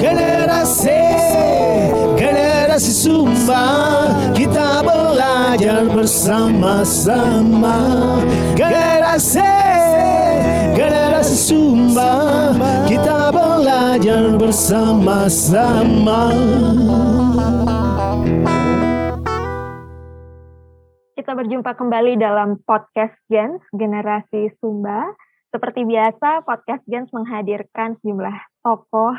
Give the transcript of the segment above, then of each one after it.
Generasi, generasi Sumba Kita belajar bersama-sama Generasi, generasi Sumba Kita belajar bersama-sama Kita berjumpa kembali dalam podcast Gens Generasi Sumba. Seperti biasa, podcast Gens menghadirkan sejumlah tokoh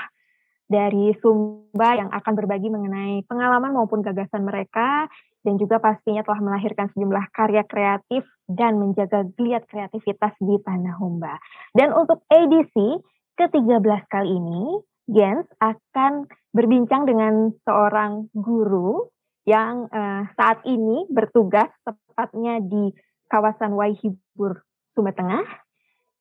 dari Sumba yang akan berbagi mengenai pengalaman maupun gagasan mereka dan juga pastinya telah melahirkan sejumlah karya kreatif dan menjaga geliat kreativitas di Tanah Humba. Dan untuk edisi ke-13 kali ini, Gens akan berbincang dengan seorang guru yang uh, saat ini bertugas tepatnya di kawasan Waihibur, Sumba Tengah.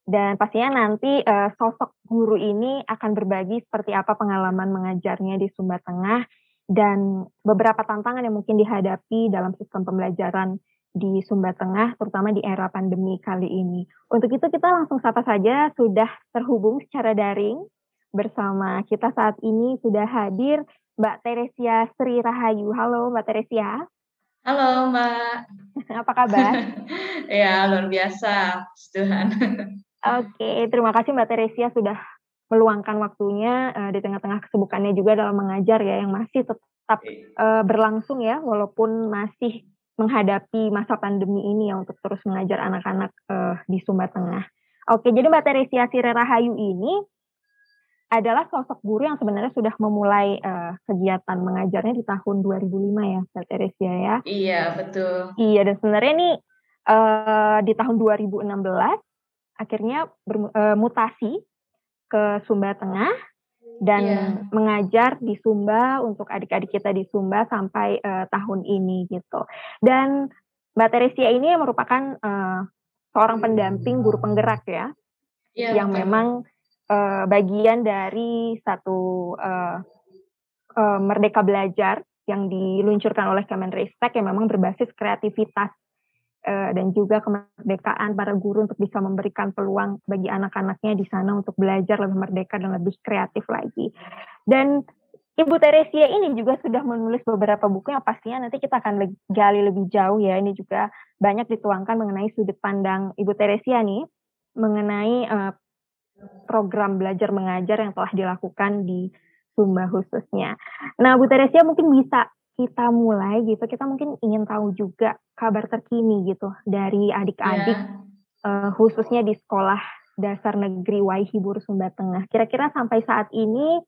Dan pastinya nanti uh, sosok guru ini akan berbagi seperti apa pengalaman mengajarnya di Sumba Tengah dan beberapa tantangan yang mungkin dihadapi dalam sistem pembelajaran di Sumba Tengah, terutama di era pandemi kali ini. Untuk itu kita langsung sapa saja sudah terhubung secara daring bersama kita saat ini sudah hadir Mbak Teresia Sri Rahayu. Halo Mbak Teresia. Halo Mbak. Apa kabar? ya luar biasa, Tuhan. Oke, terima kasih Mbak Teresia sudah meluangkan waktunya uh, di tengah-tengah kesibukannya juga dalam mengajar ya yang masih tetap uh, berlangsung ya walaupun masih menghadapi masa pandemi ini ya untuk terus mengajar anak-anak uh, di Sumba Tengah. Oke, jadi Mbak Teresia Sri Rahayu ini adalah sosok guru yang sebenarnya sudah memulai uh, kegiatan mengajarnya di tahun 2005 ya, Mbak Teresia ya. Iya, betul. Iya, dan sebenarnya ini uh, di tahun 2016 akhirnya bermutasi uh, ke Sumba Tengah dan yeah. mengajar di Sumba untuk adik-adik kita di Sumba sampai uh, tahun ini gitu. Dan Mbak Teresia ini merupakan uh, seorang pendamping guru penggerak ya, yeah, yang betul. memang uh, bagian dari satu uh, uh, Merdeka Belajar yang diluncurkan oleh Kemenristek yang memang berbasis kreativitas dan juga kemerdekaan para guru untuk bisa memberikan peluang bagi anak-anaknya di sana untuk belajar lebih merdeka dan lebih kreatif lagi. Dan Ibu Teresia ini juga sudah menulis beberapa buku yang pastinya nanti kita akan gali lebih jauh ya. Ini juga banyak dituangkan mengenai sudut pandang Ibu Teresia nih mengenai uh, program belajar mengajar yang telah dilakukan di Sumba khususnya. Nah, Bu Teresia mungkin bisa kita mulai gitu. Kita mungkin ingin tahu juga kabar terkini gitu dari adik-adik yeah. uh, khususnya di sekolah dasar negeri Waihibur Sumba Tengah. Kira-kira sampai saat ini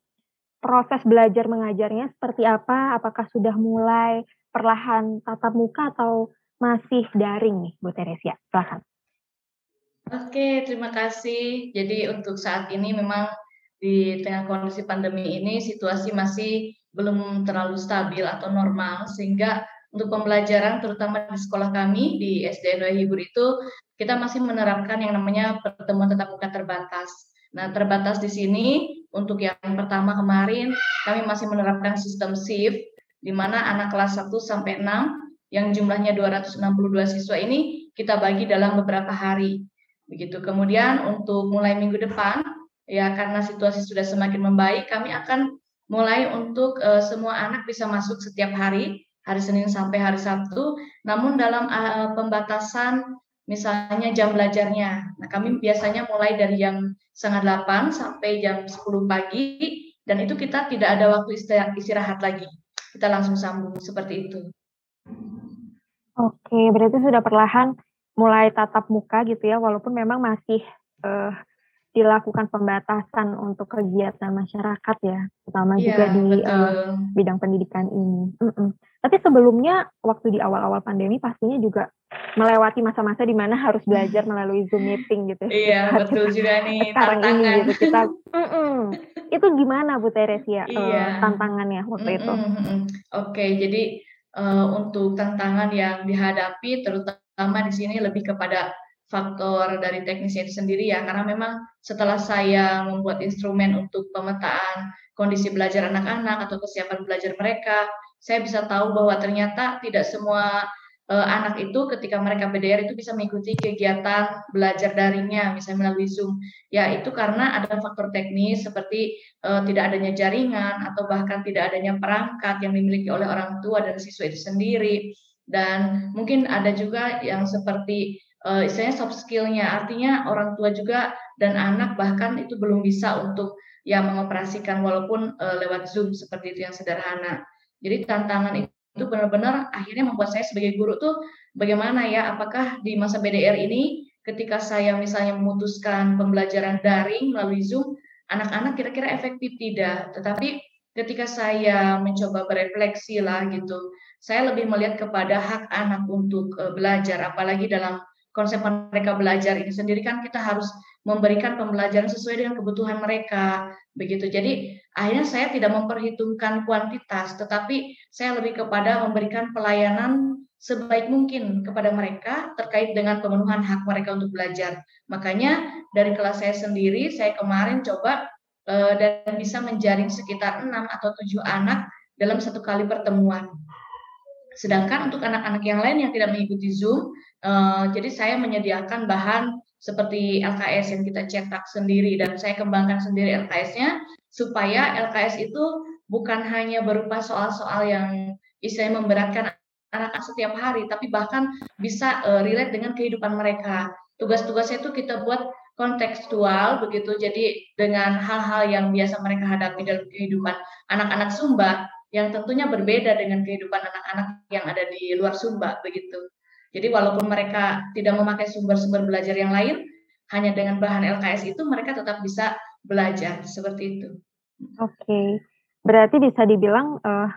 proses belajar mengajarnya seperti apa? Apakah sudah mulai perlahan tatap muka atau masih daring nih, Bu Teresia? Silahkan. Oke, terima kasih. Jadi untuk saat ini memang di tengah kondisi pandemi ini situasi masih belum terlalu stabil atau normal sehingga untuk pembelajaran terutama di sekolah kami di SD Hibur itu kita masih menerapkan yang namanya pertemuan tetap muka terbatas. Nah, terbatas di sini untuk yang pertama kemarin kami masih menerapkan sistem shift di mana anak kelas 1 sampai 6 yang jumlahnya 262 siswa ini kita bagi dalam beberapa hari. Begitu. Kemudian untuk mulai minggu depan, ya karena situasi sudah semakin membaik, kami akan mulai untuk uh, semua anak bisa masuk setiap hari, hari Senin sampai hari Sabtu, namun dalam uh, pembatasan misalnya jam belajarnya. Nah, kami biasanya mulai dari jam setengah 8 sampai jam 10 pagi, dan itu kita tidak ada waktu istirahat lagi. Kita langsung sambung seperti itu. Oke, berarti sudah perlahan mulai tatap muka gitu ya, walaupun memang masih uh, dilakukan pembatasan untuk kegiatan masyarakat ya, terutama yeah, juga di uh, bidang pendidikan ini. Mm -mm. Tapi sebelumnya waktu di awal-awal pandemi pastinya juga melewati masa-masa di mana harus belajar melalui Zoom meeting gitu. Iya betul juga nih sekarang tantangan. ini gitu kita. Mm -mm. Itu gimana Bu Teresia iya. uh, tantangannya waktu mm -mm. itu? Oke okay, jadi uh, untuk tantangan yang dihadapi terutama Pertama di sini lebih kepada faktor dari teknisnya itu sendiri ya, karena memang setelah saya membuat instrumen untuk pemetaan kondisi belajar anak-anak atau kesiapan belajar mereka, saya bisa tahu bahwa ternyata tidak semua uh, anak itu ketika mereka BDR itu bisa mengikuti kegiatan belajar daringnya, misalnya melalui Zoom. Ya itu karena ada faktor teknis seperti uh, tidak adanya jaringan atau bahkan tidak adanya perangkat yang dimiliki oleh orang tua dan siswa itu sendiri. Dan mungkin ada juga yang seperti uh, istilahnya soft skill-nya, artinya orang tua juga dan anak bahkan itu belum bisa untuk ya mengoperasikan walaupun uh, lewat Zoom seperti itu yang sederhana. Jadi tantangan itu benar-benar akhirnya membuat saya sebagai guru tuh bagaimana ya? Apakah di masa BDR ini ketika saya misalnya memutuskan pembelajaran daring melalui Zoom anak-anak kira-kira efektif tidak? Tetapi ketika saya mencoba berefleksi lah gitu saya lebih melihat kepada hak anak untuk uh, belajar apalagi dalam konsep mereka belajar ini sendiri kan kita harus memberikan pembelajaran sesuai dengan kebutuhan mereka begitu. Jadi akhirnya saya tidak memperhitungkan kuantitas, tetapi saya lebih kepada memberikan pelayanan sebaik mungkin kepada mereka terkait dengan pemenuhan hak mereka untuk belajar. Makanya dari kelas saya sendiri, saya kemarin coba uh, dan bisa menjaring sekitar enam atau tujuh anak dalam satu kali pertemuan. Sedangkan untuk anak-anak yang lain yang tidak mengikuti Zoom, uh, jadi saya menyediakan bahan seperti LKS yang kita cetak sendiri dan saya kembangkan sendiri LKS-nya supaya LKS itu bukan hanya berupa soal-soal yang istilahnya memberatkan anak-anak setiap hari tapi bahkan bisa uh, relate dengan kehidupan mereka. Tugas-tugasnya itu kita buat kontekstual begitu jadi dengan hal-hal yang biasa mereka hadapi dalam kehidupan anak-anak Sumba yang tentunya berbeda dengan kehidupan anak-anak yang ada di luar Sumba begitu. Jadi walaupun mereka tidak memakai sumber-sumber belajar yang lain, hanya dengan bahan LKS itu mereka tetap bisa belajar seperti itu. Oke, okay. berarti bisa dibilang uh,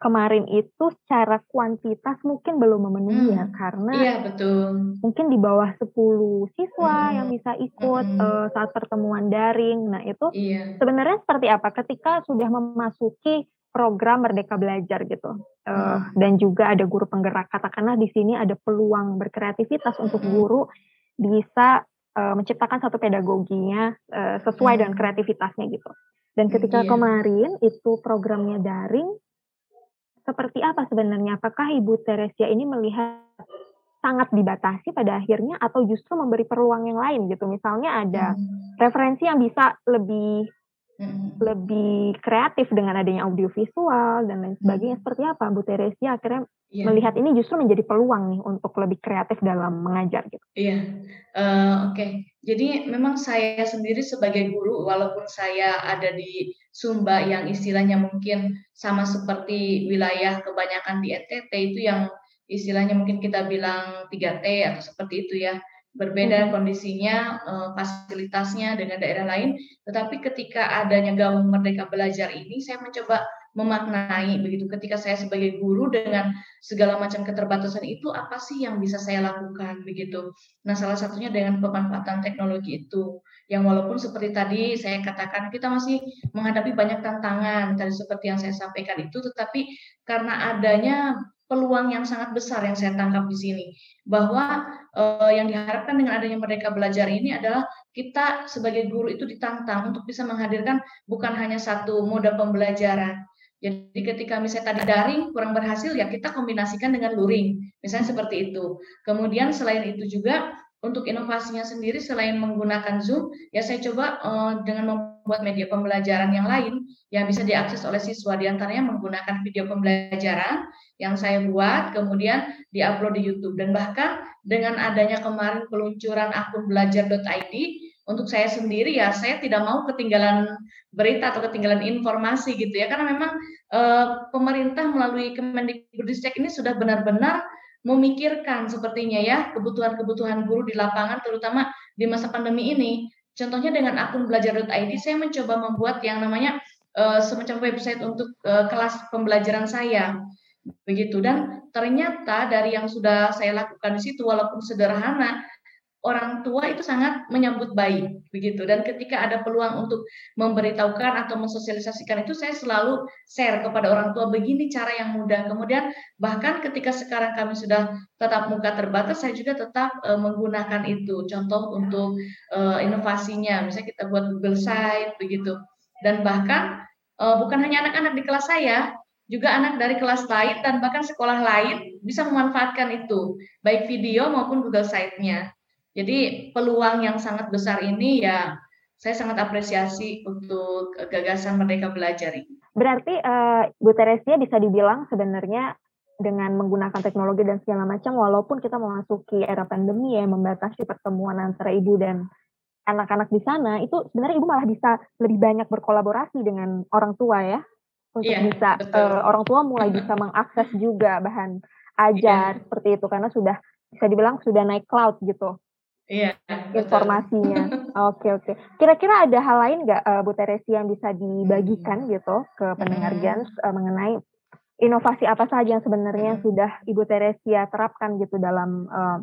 kemarin itu secara kuantitas mungkin belum memenuhi ya, hmm. ya karena iya betul mungkin di bawah 10 siswa hmm. yang bisa ikut hmm. uh, saat pertemuan daring nah itu iya. sebenarnya seperti apa ketika sudah memasuki program Merdeka Belajar gitu. Uh, dan juga ada guru penggerak. Katakanlah di sini ada peluang berkreativitas untuk hmm. guru bisa uh, menciptakan satu pedagoginya uh, sesuai dengan hmm. kreativitasnya gitu. Dan ketika yeah. kemarin itu programnya daring, seperti apa sebenarnya? Apakah Ibu Teresia ini melihat sangat dibatasi pada akhirnya atau justru memberi peluang yang lain gitu misalnya ada hmm. referensi yang bisa lebih hmm. lebih kreatif dengan adanya audiovisual dan lain sebagainya. Hmm. Seperti apa Bu Teresia akhirnya yeah. melihat ini justru menjadi peluang nih untuk lebih kreatif dalam mengajar gitu? Iya, yeah. uh, oke. Okay. Jadi memang saya sendiri sebagai guru, walaupun saya ada di Sumba yang istilahnya mungkin sama seperti wilayah kebanyakan di NTT itu yang istilahnya mungkin kita bilang 3T atau seperti itu ya berbeda hmm. kondisinya, uh, fasilitasnya dengan daerah lain. Tetapi ketika adanya gaung Merdeka Belajar ini, saya mencoba memaknai begitu. Ketika saya sebagai guru dengan segala macam keterbatasan itu, apa sih yang bisa saya lakukan begitu. Nah, salah satunya dengan pemanfaatan teknologi itu. Yang walaupun seperti tadi saya katakan kita masih menghadapi banyak tantangan tadi seperti yang saya sampaikan itu, tetapi karena adanya peluang yang sangat besar yang saya tangkap di sini bahwa uh, yang diharapkan dengan adanya mereka belajar ini adalah kita sebagai guru itu ditantang untuk bisa menghadirkan bukan hanya satu moda pembelajaran. Jadi ketika misalnya tadi daring kurang berhasil ya kita kombinasikan dengan luring, misalnya seperti itu. Kemudian selain itu juga untuk inovasinya sendiri selain menggunakan Zoom, ya saya coba uh, dengan membuat media pembelajaran yang lain yang bisa diakses oleh siswa. Di antaranya menggunakan video pembelajaran yang saya buat kemudian diupload di YouTube. Dan bahkan dengan adanya kemarin peluncuran akun belajar.id untuk saya sendiri ya saya tidak mau ketinggalan berita atau ketinggalan informasi gitu ya. Karena memang e, pemerintah melalui Kemendikbudristek ini sudah benar-benar memikirkan sepertinya ya kebutuhan-kebutuhan guru di lapangan terutama di masa pandemi ini. Contohnya dengan akun belajar.id saya mencoba membuat yang namanya uh, semacam website untuk uh, kelas pembelajaran saya begitu dan ternyata dari yang sudah saya lakukan di situ walaupun sederhana orang tua itu sangat menyambut baik begitu. Dan ketika ada peluang untuk memberitahukan atau mensosialisasikan itu saya selalu share kepada orang tua begini cara yang mudah. Kemudian bahkan ketika sekarang kami sudah tetap muka terbatas saya juga tetap uh, menggunakan itu. Contoh untuk uh, inovasinya. Misalnya kita buat Google Site begitu. Dan bahkan uh, bukan hanya anak-anak di kelas saya juga anak dari kelas lain dan bahkan sekolah lain bisa memanfaatkan itu, baik video maupun Google Site-nya. Jadi peluang yang sangat besar ini ya saya sangat apresiasi untuk gagasan Merdeka Belajar ini. Berarti uh, Bu Teresia bisa dibilang sebenarnya dengan menggunakan teknologi dan segala macam, walaupun kita memasuki era pandemi ya, membatasi pertemuan antara ibu dan anak-anak di sana, itu sebenarnya ibu malah bisa lebih banyak berkolaborasi dengan orang tua ya, untuk yeah, bisa uh, orang tua mulai bisa mengakses juga bahan ajar yeah. seperti itu karena sudah bisa dibilang sudah naik cloud gitu. Iya. informasinya. Oke oke. Kira-kira ada hal lain nggak uh, Bu Teresi yang bisa dibagikan hmm. gitu ke pendengar hmm. Jans uh, mengenai inovasi apa saja yang sebenarnya hmm. sudah Ibu Teresia terapkan gitu dalam uh,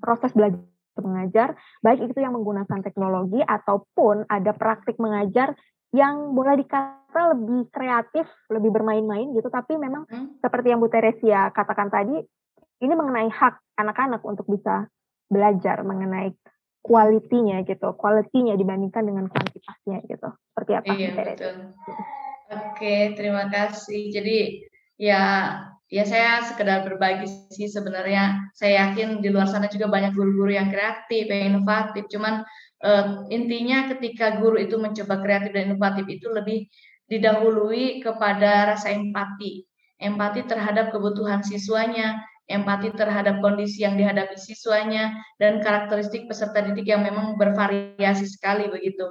proses belajar mengajar, baik itu yang menggunakan teknologi ataupun ada praktik mengajar yang boleh dikata lebih kreatif, lebih bermain-main gitu, tapi memang hmm. seperti yang Bu Teresia katakan tadi, ini mengenai hak anak-anak untuk bisa belajar mengenai kualitinya gitu, kualitinya dibandingkan dengan kuantitasnya gitu. Seperti apa? Iya, betul. Oke, terima kasih. Jadi Ya, ya saya sekedar berbagi sih sebenarnya. Saya yakin di luar sana juga banyak guru-guru yang kreatif, yang inovatif. Cuman uh, intinya ketika guru itu mencoba kreatif dan inovatif itu lebih didahului kepada rasa empati. Empati terhadap kebutuhan siswanya, empati terhadap kondisi yang dihadapi siswanya, dan karakteristik peserta didik yang memang bervariasi sekali begitu.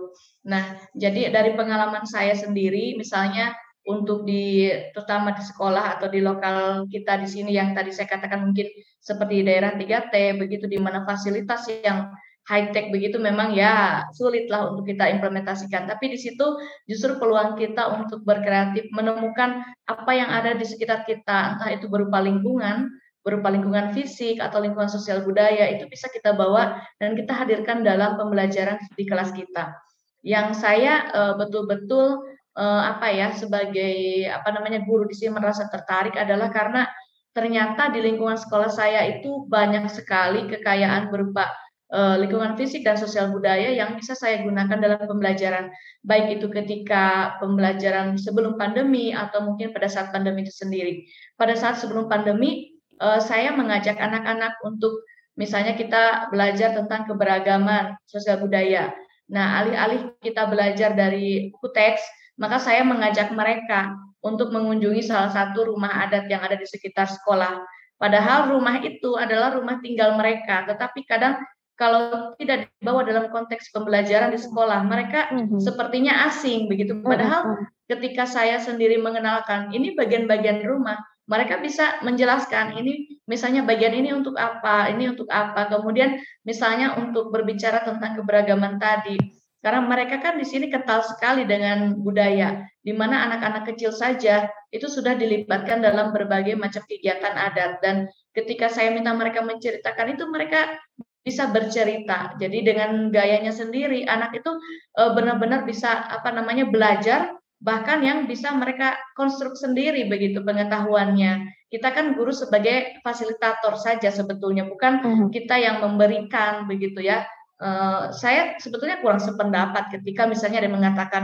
Nah, jadi dari pengalaman saya sendiri, misalnya untuk di terutama di sekolah atau di lokal kita di sini yang tadi saya katakan mungkin seperti daerah 3T begitu di mana fasilitas yang high tech begitu memang ya sulit lah untuk kita implementasikan tapi di situ justru peluang kita untuk berkreatif menemukan apa yang ada di sekitar kita entah itu berupa lingkungan berupa lingkungan fisik atau lingkungan sosial budaya itu bisa kita bawa dan kita hadirkan dalam pembelajaran di kelas kita. Yang saya eh, betul-betul uh, apa ya sebagai apa namanya guru di sini merasa tertarik adalah karena ternyata di lingkungan sekolah saya itu banyak sekali kekayaan berupa uh, lingkungan fisik dan sosial budaya yang bisa saya gunakan dalam pembelajaran. Baik itu ketika pembelajaran sebelum pandemi atau mungkin pada saat pandemi itu sendiri. Pada saat sebelum pandemi uh, saya mengajak anak-anak untuk misalnya kita belajar tentang keberagaman sosial budaya nah alih-alih kita belajar dari buku teks maka saya mengajak mereka untuk mengunjungi salah satu rumah adat yang ada di sekitar sekolah. Padahal rumah itu adalah rumah tinggal mereka, tetapi kadang kalau tidak dibawa dalam konteks pembelajaran di sekolah, mereka mm-hmm. sepertinya asing begitu. Padahal mm-hmm. ketika saya sendiri mengenalkan ini bagian-bagian rumah, mereka bisa menjelaskan ini misalnya bagian ini untuk apa, ini untuk apa. Kemudian misalnya untuk berbicara tentang keberagaman tadi karena mereka kan di sini kental sekali dengan budaya, di mana anak-anak kecil saja itu sudah dilibatkan dalam berbagai macam kegiatan adat. Dan ketika saya minta mereka menceritakan itu, mereka bisa bercerita. Jadi dengan gayanya sendiri, anak itu eh, benar-benar bisa apa namanya belajar, bahkan yang bisa mereka konstruk sendiri begitu pengetahuannya. Kita kan guru sebagai fasilitator saja sebetulnya, bukan mhm. kita yang memberikan begitu ya uh, saya sebetulnya kurang sependapat ketika misalnya ada yang mengatakan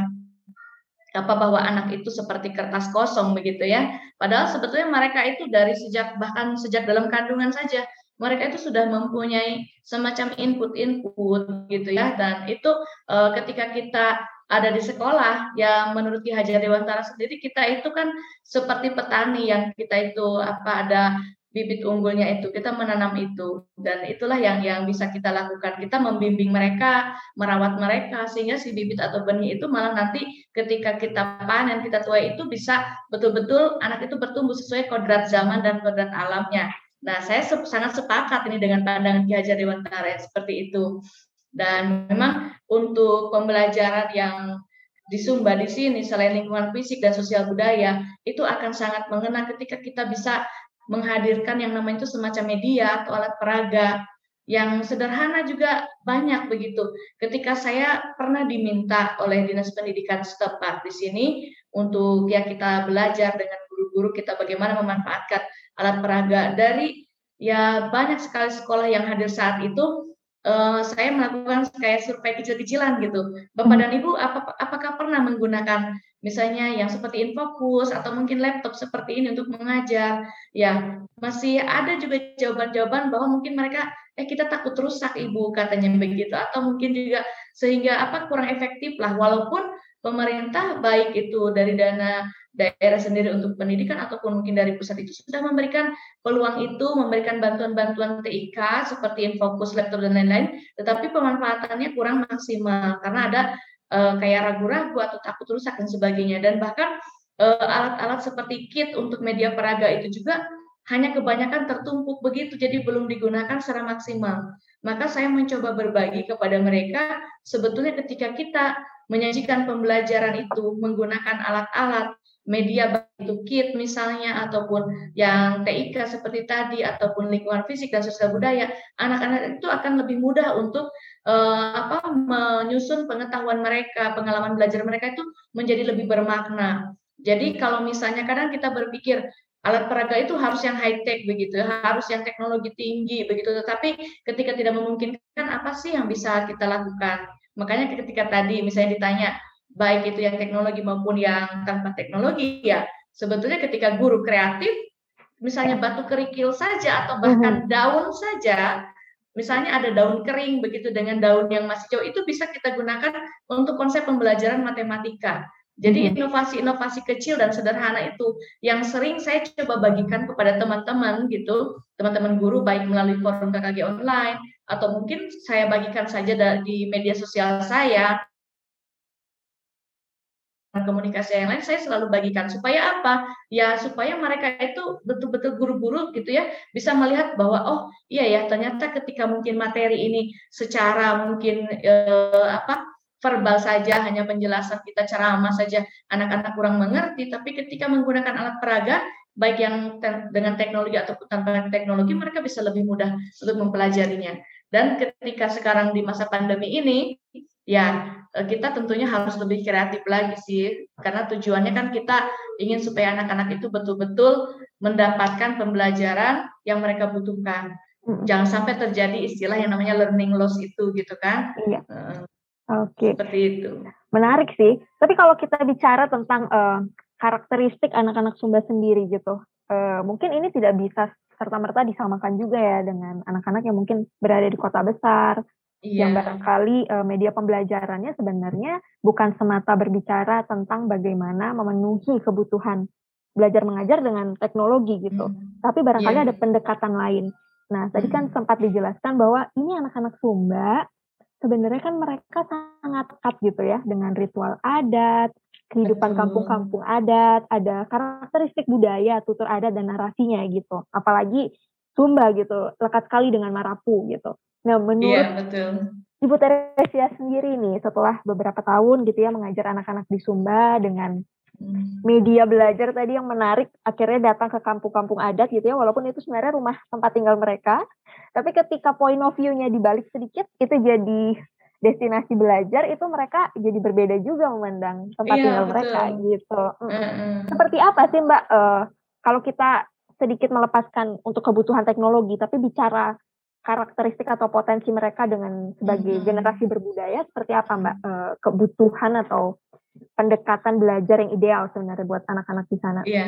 apa bahwa anak itu seperti kertas kosong begitu ya. Padahal sebetulnya mereka itu dari sejak bahkan sejak dalam kandungan saja mereka itu sudah mempunyai semacam input-input gitu ya dan itu uh, ketika kita ada di sekolah yang menurut Ki Hajar Dewantara sendiri kita itu kan seperti petani yang kita itu apa ada bibit unggulnya itu kita menanam itu. Dan itulah yang yang bisa kita lakukan. Kita membimbing mereka merawat mereka sehingga si bibit atau benih itu malah nanti ketika kita panen kita tuai itu bisa betul-betul anak itu bertumbuh sesuai kodrat zaman dan kodrat alamnya. Nah saya sangat sepakat ini dengan pandangan Ki Hajar Dewantara seperti itu dan memang untuk pembelajaran yang di Sumba di sini selain lingkungan fisik dan sosial budaya itu akan sangat mengena ketika kita bisa menghadirkan yang namanya itu semacam media atau alat peraga yang sederhana juga banyak begitu. Ketika saya pernah diminta oleh Dinas Pendidikan setempat di sini untuk ya kita belajar dengan guru-guru kita bagaimana memanfaatkan alat peraga dari ya banyak sekali sekolah yang hadir saat itu uh, saya melakukan kayak survei kecil-kecilan gitu. Bapak dan Ibu apa, apakah pernah menggunakan misalnya yang seperti Infokus atau mungkin laptop seperti ini untuk mengajar? Ya, masih ada juga jawaban-jawaban bahwa mungkin mereka eh kita takut rusak Ibu katanya begitu atau mungkin juga sehingga apa kurang efektif lah walaupun pemerintah baik itu dari dana daerah sendiri untuk pendidikan ataupun mungkin dari pusat itu sudah memberikan peluang itu, memberikan bantuan-bantuan TIK seperti Infokus, laptop dan lain-lain, tetapi pemanfaatannya kurang maksimal karena ada uh, kayak ragu-ragu atau takut rusak dan sebagainya dan bahkan eh, alat-alat seperti kit untuk media peraga itu juga hanya kebanyakan tertumpuk begitu jadi belum digunakan secara maksimal. Maka saya mencoba berbagi kepada mereka sebetulnya ketika kita menyajikan pembelajaran itu menggunakan alat-alat media itu kit misalnya ataupun yang TIK seperti tadi ataupun lingkungan fisik dan sosial budaya anak-anak itu akan lebih mudah untuk uh, apa menyusun pengetahuan mereka pengalaman belajar mereka itu menjadi lebih bermakna. Jadi kalau misalnya kadang kita berpikir alat peraga itu harus yang high tech begitu harus yang teknologi tinggi begitu tetapi ketika tidak memungkinkan apa sih yang bisa kita lakukan? Makanya ketika tadi misalnya ditanya baik itu yang teknologi maupun yang tanpa teknologi ya sebetulnya ketika guru kreatif misalnya batu kerikil saja atau bahkan mm-hmm. daun saja misalnya ada daun kering begitu dengan daun yang masih jauh itu bisa kita gunakan untuk konsep pembelajaran matematika jadi mm-hmm. inovasi-inovasi kecil dan sederhana itu yang sering saya coba bagikan kepada teman-teman gitu, teman-teman guru baik melalui forum KKG online atau mungkin saya bagikan saja di media sosial saya komunikasi yang lain saya selalu bagikan supaya apa? Ya supaya mereka itu betul-betul guru-guru gitu ya bisa melihat bahwa oh iya ya ternyata ketika mungkin materi ini secara mungkin eh, apa verbal saja hanya penjelasan kita ceramah saja anak-anak kurang mengerti tapi ketika menggunakan alat peraga baik yang dengan teknologi ataupun tanpa teknologi mereka bisa lebih mudah untuk mempelajarinya dan ketika sekarang di masa pandemi ini ya Eh, kita tentunya harus lebih kreatif lagi sih karena tujuannya kan kita ingin supaya anak-anak itu betul-betul mendapatkan pembelajaran yang mereka butuhkan. Jangan sampai terjadi istilah yang namanya learning loss itu gitu kan. Iya. Uh, Oke. Okay. Seperti itu. Menarik sih. Tapi kalau kita bicara tentang uh, karakteristik anak-anak Sumba sendiri gitu, uh, mungkin ini tidak bisa serta-merta disamakan juga ya dengan anak-anak yang mungkin berada di kota besar Iya. Yang barangkali uh, media pembelajarannya sebenarnya bukan semata berbicara tentang bagaimana memenuhi kebutuhan belajar mengajar dengan teknologi gitu. Hmm. Tapi barangkali yeah. ada pendekatan lain. Nah, tadi kan hmm. sempat dijelaskan bahwa ini anak-anak Sumba sebenarnya kan mereka sangat dekat gitu ya dengan ritual adat, kehidupan kampung-kampung adat, ada karakteristik budaya, tutur adat dan narasinya gitu. Apalagi Sumba gitu, lekat sekali dengan Marapu gitu. Nah, menurut iya, betul. Ibu Teresia sendiri nih, setelah beberapa tahun gitu ya mengajar anak-anak di Sumba dengan hmm. media belajar tadi yang menarik, akhirnya datang ke kampung-kampung adat gitu ya, walaupun itu sebenarnya rumah tempat tinggal mereka, tapi ketika point of view-nya dibalik sedikit, itu jadi destinasi belajar itu mereka jadi berbeda juga memandang tempat iya, tinggal betul. mereka gitu. Mm -hmm. Seperti apa sih Mbak uh, kalau kita sedikit melepaskan untuk kebutuhan teknologi, tapi bicara karakteristik atau potensi mereka dengan sebagai hmm. generasi berbudaya seperti apa Mbak e, kebutuhan atau pendekatan belajar yang ideal sebenarnya buat anak-anak di sana? Iya,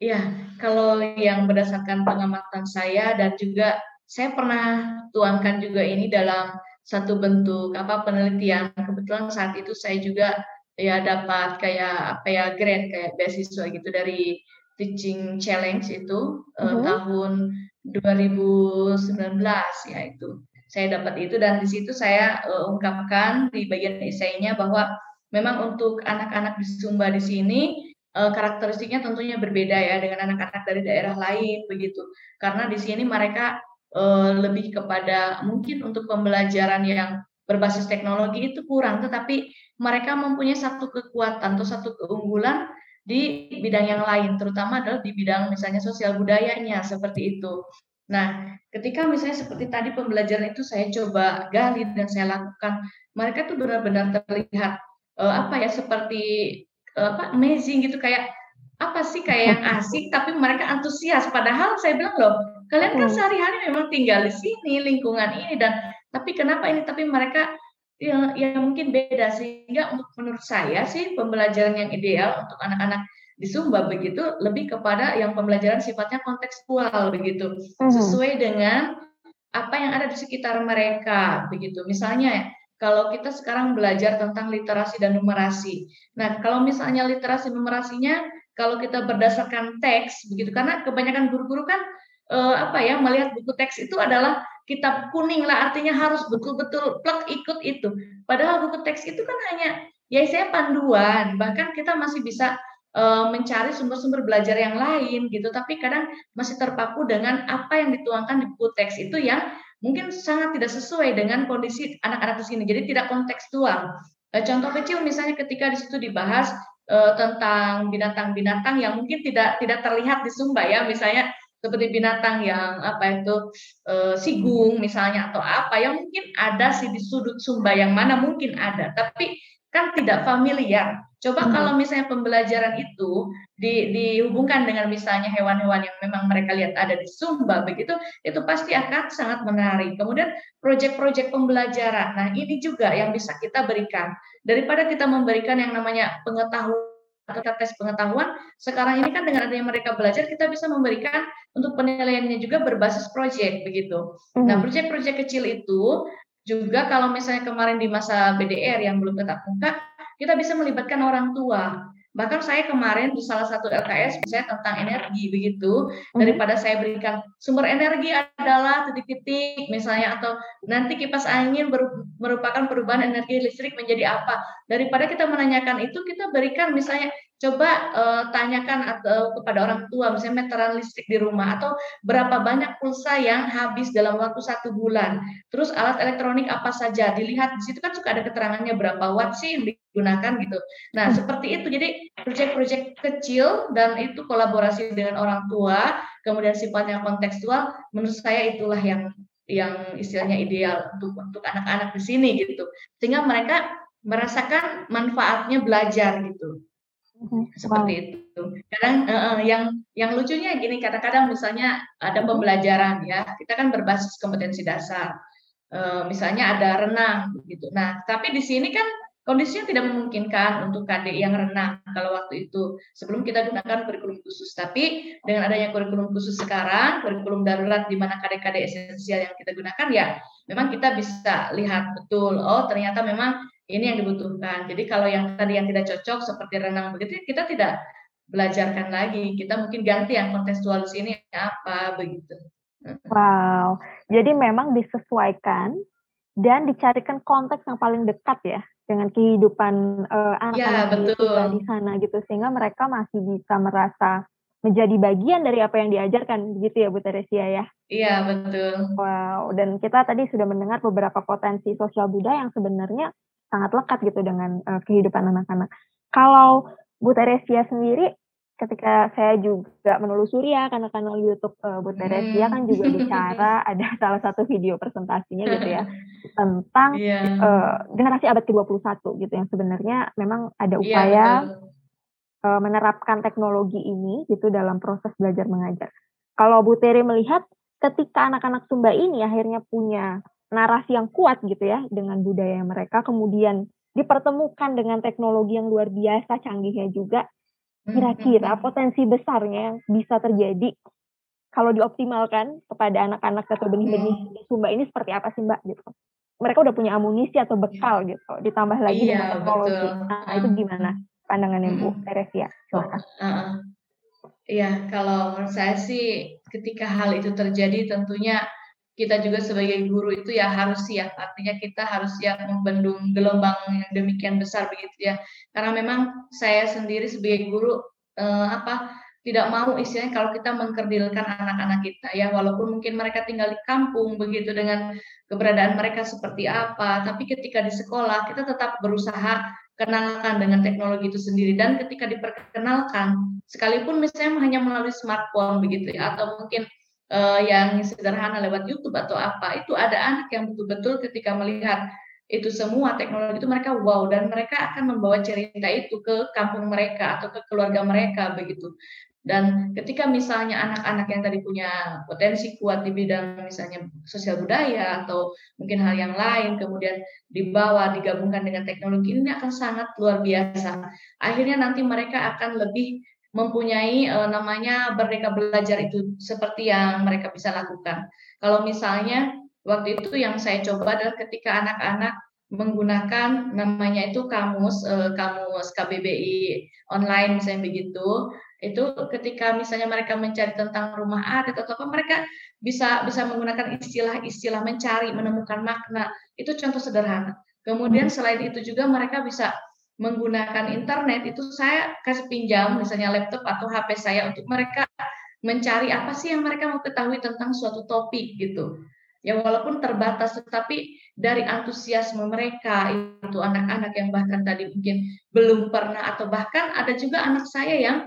iya. Kalau yang berdasarkan pengamatan saya dan juga saya pernah tuangkan juga ini dalam satu bentuk apa penelitian. Kebetulan saat itu saya juga ya dapat kayak apa ya grant kayak beasiswa gitu dari teaching challenge itu uh -huh. tahun 2019 ya itu saya dapat itu dan di situ saya uh, ungkapkan di bagian esainya bahwa memang untuk anak-anak di Sumba di sini uh, karakteristiknya tentunya berbeda ya dengan anak-anak dari daerah lain begitu karena di sini mereka uh, lebih kepada mungkin untuk pembelajaran yang berbasis teknologi itu kurang tetapi mereka mempunyai satu kekuatan atau satu keunggulan di bidang yang lain, terutama adalah di bidang misalnya sosial budayanya seperti itu. Nah, ketika misalnya seperti tadi pembelajaran itu saya coba gali dan saya lakukan, mereka tuh benar-benar terlihat uh, apa ya seperti uh, apa amazing gitu kayak apa sih kayak yang asik tapi mereka antusias? Padahal saya bilang loh Kalian kan sehari-hari memang tinggal di sini, lingkungan ini dan tapi kenapa ini? Tapi mereka ya, ya mungkin beda. Sehingga untuk menurut saya sih pembelajaran yang ideal untuk anak-anak di Sumba begitu lebih kepada yang pembelajaran sifatnya kontekstual begitu. Hmm. sesuai dengan apa yang ada di sekitar mereka begitu. Misalnya kalau kita sekarang belajar tentang literasi dan numerasi. Nah kalau misalnya literasi numerasinya kalau kita berdasarkan teks begitu. Karena kebanyakan guru-guru kan uh, apa ya melihat buku teks itu adalah kitab kuning lah artinya harus betul-betul plek ikut itu. Padahal buku teks itu kan hanya ya saya panduan bahkan kita masih bisa uh, mencari sumber-sumber belajar yang lain gitu. Tapi kadang masih terpaku dengan apa yang dituangkan di buku teks itu yang mungkin sangat tidak sesuai dengan kondisi anak-anak di sini. Jadi tidak kontekstual. Uh, contoh kecil misalnya ketika di situ dibahas uh, tentang binatang-binatang yang mungkin tidak tidak terlihat di Sumba ya, misalnya seperti binatang yang apa itu e, sigung misalnya atau apa yang mungkin ada sih di sudut Sumba yang mana mungkin ada, tapi kan tidak familiar. Coba hmm. kalau misalnya pembelajaran itu di, dihubungkan dengan misalnya hewan-hewan yang memang mereka lihat ada di Sumba begitu, itu pasti akan sangat menarik. Kemudian proyek-proyek pembelajaran, nah ini juga yang bisa kita berikan daripada kita memberikan yang namanya pengetahuan atau tes pengetahuan, sekarang ini kan dengan adanya mereka belajar, kita bisa memberikan untuk penilaiannya juga berbasis proyek begitu. Mm. Nah, proyek-proyek kecil itu juga kalau misalnya kemarin di masa BDR yang belum tetap muka, kita bisa melibatkan orang tua. Bahkan saya kemarin di salah satu LKS saya tentang energi begitu mhm. daripada saya berikan sumber energi adalah titik-titik misalnya atau nanti kipas angin merupakan perubahan energi listrik menjadi apa daripada kita menanyakan itu kita berikan misalnya coba uh, tanyakan atau kepada orang tua misalnya meteran listrik di rumah atau berapa banyak pulsa yang habis dalam waktu satu bulan. Terus alat elektronik apa saja? Dilihat di situ kan suka ada keterangannya berapa watt sih yang digunakan gitu. Nah hmm. seperti itu. Jadi proyek-proyek kecil dan itu kolaborasi dengan orang tua kemudian sifatnya kontekstual menurut saya itulah yang yang istilahnya ideal untuk untuk anak-anak di sini gitu. Sehingga mereka merasakan manfaatnya belajar gitu seperti wow. itu. Kadang uh, yang yang lucunya gini, kadang-kadang misalnya ada pembelajaran ya, kita kan berbasis kompetensi dasar. Uh, misalnya ada renang gitu. Nah, tapi di sini kan kondisinya tidak memungkinkan untuk KD yang renang kalau waktu itu sebelum kita gunakan kurikulum khusus. Tapi dengan adanya kurikulum khusus sekarang, kurikulum darurat di mana KD-KD esensial yang kita gunakan ya, memang kita bisa lihat betul. Oh, ternyata memang ini yang dibutuhkan. Jadi kalau yang tadi yang tidak cocok seperti renang begitu, kita tidak belajarkan lagi. Kita mungkin ganti yang kontekstual di sini apa begitu. Wow, jadi memang disesuaikan dan dicarikan konteks yang paling dekat ya dengan kehidupan uh, anak-anak ya, di sana gitu sehingga mereka masih bisa merasa menjadi bagian dari apa yang diajarkan gitu ya Bu Teresia ya. Iya betul. Wow dan kita tadi sudah mendengar beberapa potensi sosial budaya yang sebenarnya sangat lekat gitu dengan uh, kehidupan anak-anak. Kalau Bu Teresia sendiri ketika saya juga menelusuri ya karena kanal YouTube uh, Bu Teresia hmm. kan juga bicara ada salah satu video presentasinya gitu ya tentang yeah. Iya. uh, generasi abad ke-21 gitu yang sebenarnya memang ada iya, upaya yeah, uh, menerapkan teknologi ini gitu dalam proses belajar mengajar. Kalau Bu Tere melihat ketika anak-anak Sumba ini akhirnya punya narasi yang kuat gitu ya dengan budaya mereka. Kemudian dipertemukan dengan teknologi yang luar biasa canggihnya juga. Hmm, kira-kira hmm, hmm. potensi besarnya yang bisa terjadi kalau dioptimalkan kepada anak-anak atau benih-benih Sumba ini seperti apa sih Mbak gitu? Mereka udah punya amunisi atau bekal iya. gitu ditambah lagi iya, dengan teknologi. betul. nah itu gimana pandangannya Bu? Teresia silakan. Uh, Iya, kalau menurut saya sih ketika hal itu terjadi tentunya kita juga sebagai guru itu ya harus siap. Artinya kita harus siap membendung gelombang yang demikian besar begitu ya. Karena memang saya sendiri sebagai guru eh, apa tidak mau istilahnya kalau kita mengkerdilkan anak-anak kita ya walaupun mungkin mereka tinggal di kampung begitu dengan keberadaan mereka seperti apa tapi ketika di sekolah kita tetap berusaha kenalkan dengan teknologi itu sendiri dan ketika diperkenalkan sekalipun misalnya hanya melalui smartphone begitu ya atau mungkin uh, yang sederhana lewat YouTube atau apa itu ada anak yang betul-betul ketika melihat itu semua teknologi itu mereka wow dan mereka akan membawa cerita itu ke kampung mereka atau ke keluarga mereka begitu Dan ketika misalnya anak-anak yang tadi punya potensi kuat di bidang misalnya sosial budaya atau mungkin hal yang lain, kemudian dibawa, digabungkan dengan teknologi, ini akan sangat luar biasa. Akhirnya nanti mereka akan lebih mempunyai uh, namanya merdeka belajar itu seperti yang mereka bisa lakukan. Kalau misalnya waktu itu yang saya coba adalah ketika anak-anak menggunakan namanya itu kamus uh, kamus KBBI online misalnya begitu itu ketika misalnya mereka mencari tentang rumah adat atau apa mereka bisa bisa menggunakan istilah-istilah mencari menemukan makna itu contoh sederhana kemudian hmm. selain itu juga mereka bisa menggunakan internet itu saya kasih pinjam misalnya laptop atau HP saya untuk mereka mencari apa sih yang mereka mau ketahui tentang suatu topik gitu ya walaupun terbatas tetapi dari antusiasme mereka itu anak-anak yang bahkan tadi mungkin belum pernah atau bahkan ada juga anak saya yang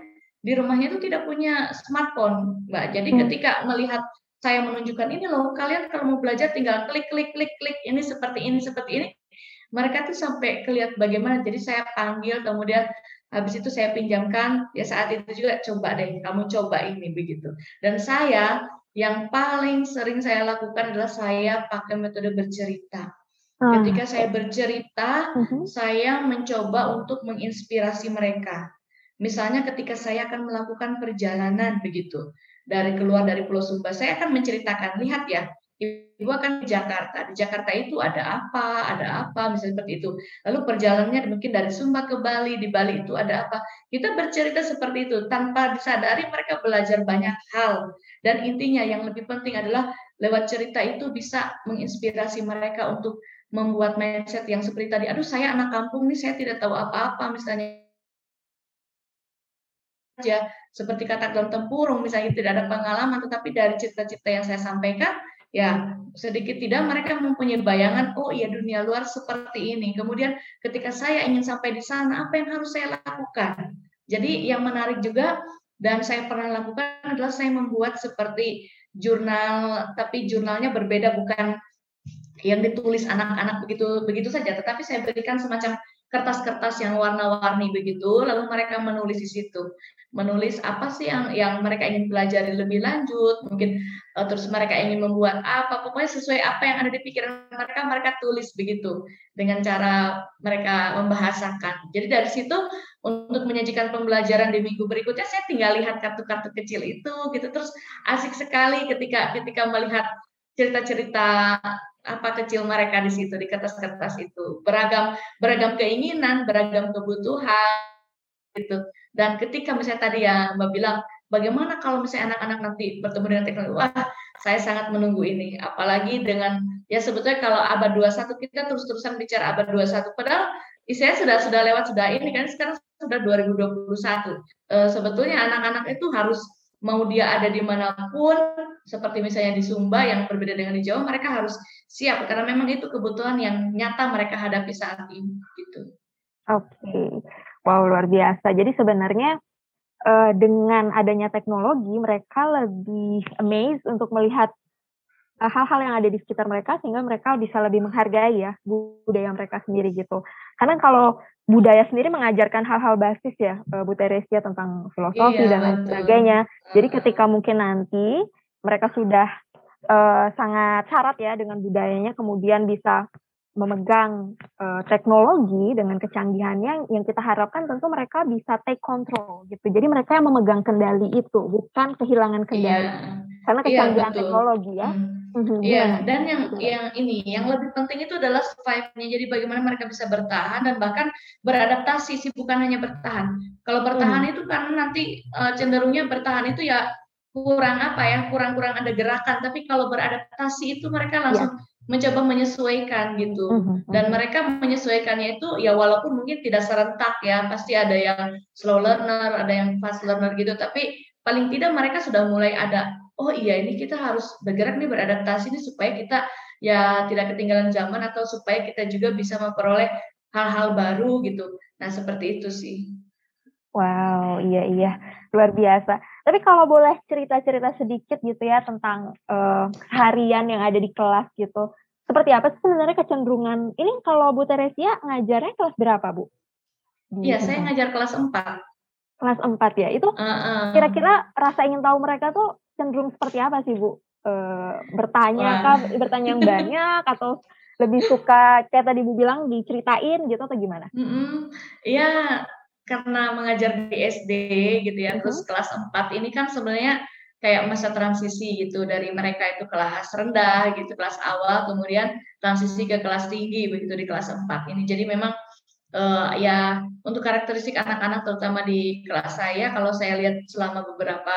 di rumahnya itu tidak punya smartphone, Mbak. Jadi hmm. ketika melihat saya menunjukkan ini loh, kalian kalau mau belajar tinggal klik klik klik klik ini seperti ini seperti ini. Mereka tuh sampai kelihat bagaimana. Jadi saya panggil kemudian habis itu saya pinjamkan ya saat itu juga coba deh kamu coba ini begitu. Dan saya yang paling sering saya lakukan adalah saya pakai metode bercerita. Hmm. Ketika saya bercerita, uh hmm. -huh. saya mencoba untuk menginspirasi mereka. Misalnya ketika saya akan melakukan perjalanan begitu dari keluar dari Pulau Sumba, saya akan menceritakan, lihat ya, ibu akan ke Jakarta. Di Jakarta itu ada apa, ada apa, misalnya seperti itu. Lalu perjalanannya mungkin dari Sumba ke Bali, di Bali itu ada apa. Kita bercerita seperti itu tanpa disadari mereka belajar banyak hal. Dan intinya yang lebih penting adalah lewat cerita itu bisa menginspirasi mereka untuk membuat mindset yang seperti tadi. Aduh, saya anak kampung nih, saya tidak tahu apa-apa misalnya saja seperti kata dalam tempurung misalnya tidak ada pengalaman tetapi dari cerita-cerita yang saya sampaikan ya sedikit tidak mereka mempunyai bayangan oh iya dunia luar seperti ini. Kemudian ketika saya ingin sampai di sana apa yang harus saya lakukan? Jadi yang menarik juga dan saya pernah lakukan adalah saya membuat seperti jurnal tapi jurnalnya berbeda bukan yang ditulis anak-anak begitu begitu saja. Tetapi saya berikan semacam kertas-kertas yang warna-warni begitu lalu mereka menulis di situ. Menulis apa sih yang yang mereka ingin pelajari lebih lanjut mungkin uh, terus mereka ingin membuat apa pokoknya sesuai apa yang ada di pikiran mereka mereka tulis begitu dengan cara mereka membahasakan. Jadi dari situ untuk menyajikan pembelajaran di minggu berikutnya saya tinggal lihat kartu-kartu kecil itu gitu. Terus asik sekali ketika ketika melihat cerita-cerita apa kecil mereka di situ di kertas-kertas itu beragam beragam keinginan beragam kebutuhan gitu dan ketika misalnya tadi ya Mbak bilang, bagaimana kalau misalnya anak-anak nanti bertemu dengan teknologi, wah saya sangat menunggu ini. Apalagi dengan, ya sebetulnya kalau abad 21 kita terus-terusan bicara abad 21. Padahal saya sudah sudah lewat sudah ini kan sekarang sudah 2021. E, eh, sebetulnya anak-anak itu harus mau dia ada di mana pun, seperti misalnya di Sumba yang berbeda dengan di Jawa, mereka harus siap karena memang itu kebutuhan yang nyata mereka hadapi saat ini. Gitu. Oke, okay. Wow, luar biasa. Jadi sebenarnya uh, dengan adanya teknologi, mereka lebih amazed untuk melihat hal hal-hal yang ada di sekitar mereka sehingga mereka bisa lebih menghargai ya budaya mereka sendiri gitu. Karena kalau budaya sendiri mengajarkan hal-hal basis ya, uh, Bu Teresia tentang filosofi iya, dan lain sebagainya. Jadi ketika mungkin nanti mereka sudah uh, sangat syarat ya dengan budayanya, kemudian bisa memegang uh, teknologi dengan kecanggihannya yang kita harapkan tentu mereka bisa take control gitu. Jadi mereka yang memegang kendali itu, bukan kehilangan kendali. Yeah. Karena iya, kecanggihan yeah, teknologi ya. Hmm. Mhm, iya, dan yang yang ini yang lebih penting itu adalah survive-nya. Jadi bagaimana mereka bisa bertahan dan bahkan beradaptasi sih bukan hanya bertahan. Kalau bertahan hmm. itu kan nanti uh, cenderungnya bertahan itu ya kurang apa ya, kurang-kurang ada gerakan. Tapi kalau beradaptasi itu mereka langsung yeah mencoba menyesuaikan gitu. Mhm, dan mhm. mereka menyesuaikannya itu ya walaupun mungkin tidak serentak ya pasti ada yang slow learner ada yang fast learner gitu. Tapi paling tidak mereka sudah mulai ada oh iya ini kita harus bergerak nih beradaptasi nih supaya kita ya tidak ketinggalan zaman atau supaya kita juga bisa memperoleh hal-hal baru gitu. Nah seperti itu sih. Wow iya iya luar biasa tapi kalau boleh cerita-cerita sedikit gitu ya tentang uh, harian yang ada di kelas gitu. Seperti apa sih sebenarnya kecenderungan? Ini kalau Bu Teresia ngajarnya kelas berapa, Bu? Iya, saya ngajar kelas 4. Kelas 4 ya. Itu kira-kira rasa ingin tahu mereka tuh cenderung seperti apa sih, Bu? E, bertanya kah, bertanya yang banyak atau lebih suka kayak tadi Bu bilang diceritain gitu atau gimana? Iya, mm -hmm. Karena mengajar di SD gitu ya, terus kelas 4 ini kan sebenarnya kayak masa transisi gitu dari mereka itu kelas rendah gitu kelas awal kemudian transisi ke kelas tinggi begitu di kelas 4 ini. Jadi memang uh, ya untuk karakteristik anak-anak terutama di kelas saya kalau saya lihat selama beberapa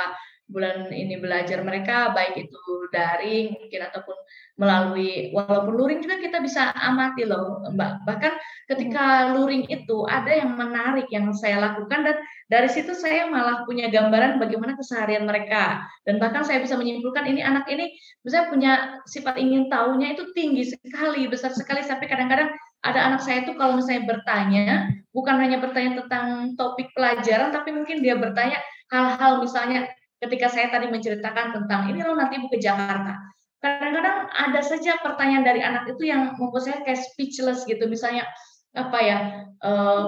bulan ini belajar mereka baik itu daring mungkin ataupun melalui walaupun luring juga kita bisa amati loh Mbak. Bahkan ketika luring itu ada yang menarik yang saya lakukan dan dari situ saya malah punya gambaran bagaimana keseharian mereka. Dan bahkan saya bisa menyimpulkan ini anak ini bisa punya sifat ingin tahunya itu tinggi sekali, besar sekali. Sampai kadang-kadang ada anak saya itu kalau misalnya bertanya bukan hanya bertanya tentang topik pelajaran tapi mungkin dia bertanya hal-hal misalnya ketika saya tadi menceritakan tentang ini loh nanti ibu ke Jakarta. Kadang-kadang ada saja pertanyaan dari anak itu yang membuat saya kayak speechless gitu. Misalnya apa ya uh,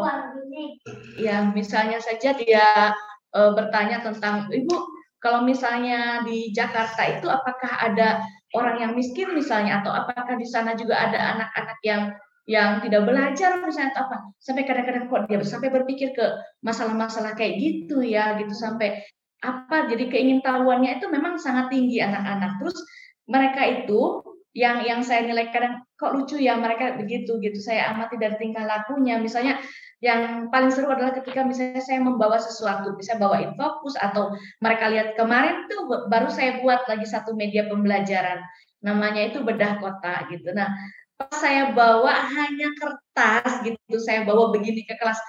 ya misalnya saja dia uh, bertanya tentang ibu kalau misalnya di Jakarta itu apakah ada orang yang miskin misalnya? Atau apakah di sana juga ada anak-anak yang yang tidak belajar misalnya atau apa? Sampai kadang-kadang kok dia sampai berpikir ke masalah-masalah kayak gitu ya gitu. Sampai apa? Jadi keingintahuannya itu memang sangat tinggi anak-anak. Terus mereka itu yang yang saya nilai kadang kok lucu ya mereka begitu gitu. Saya amati dari tingkah lakunya. Misalnya yang paling seru adalah ketika misalnya saya membawa sesuatu bisa bawain fokus atau mereka lihat kemarin tuh baru saya buat lagi satu media pembelajaran. Namanya itu bedah kota gitu. Nah pas saya bawa hanya kertas gitu saya bawa begini ke kelas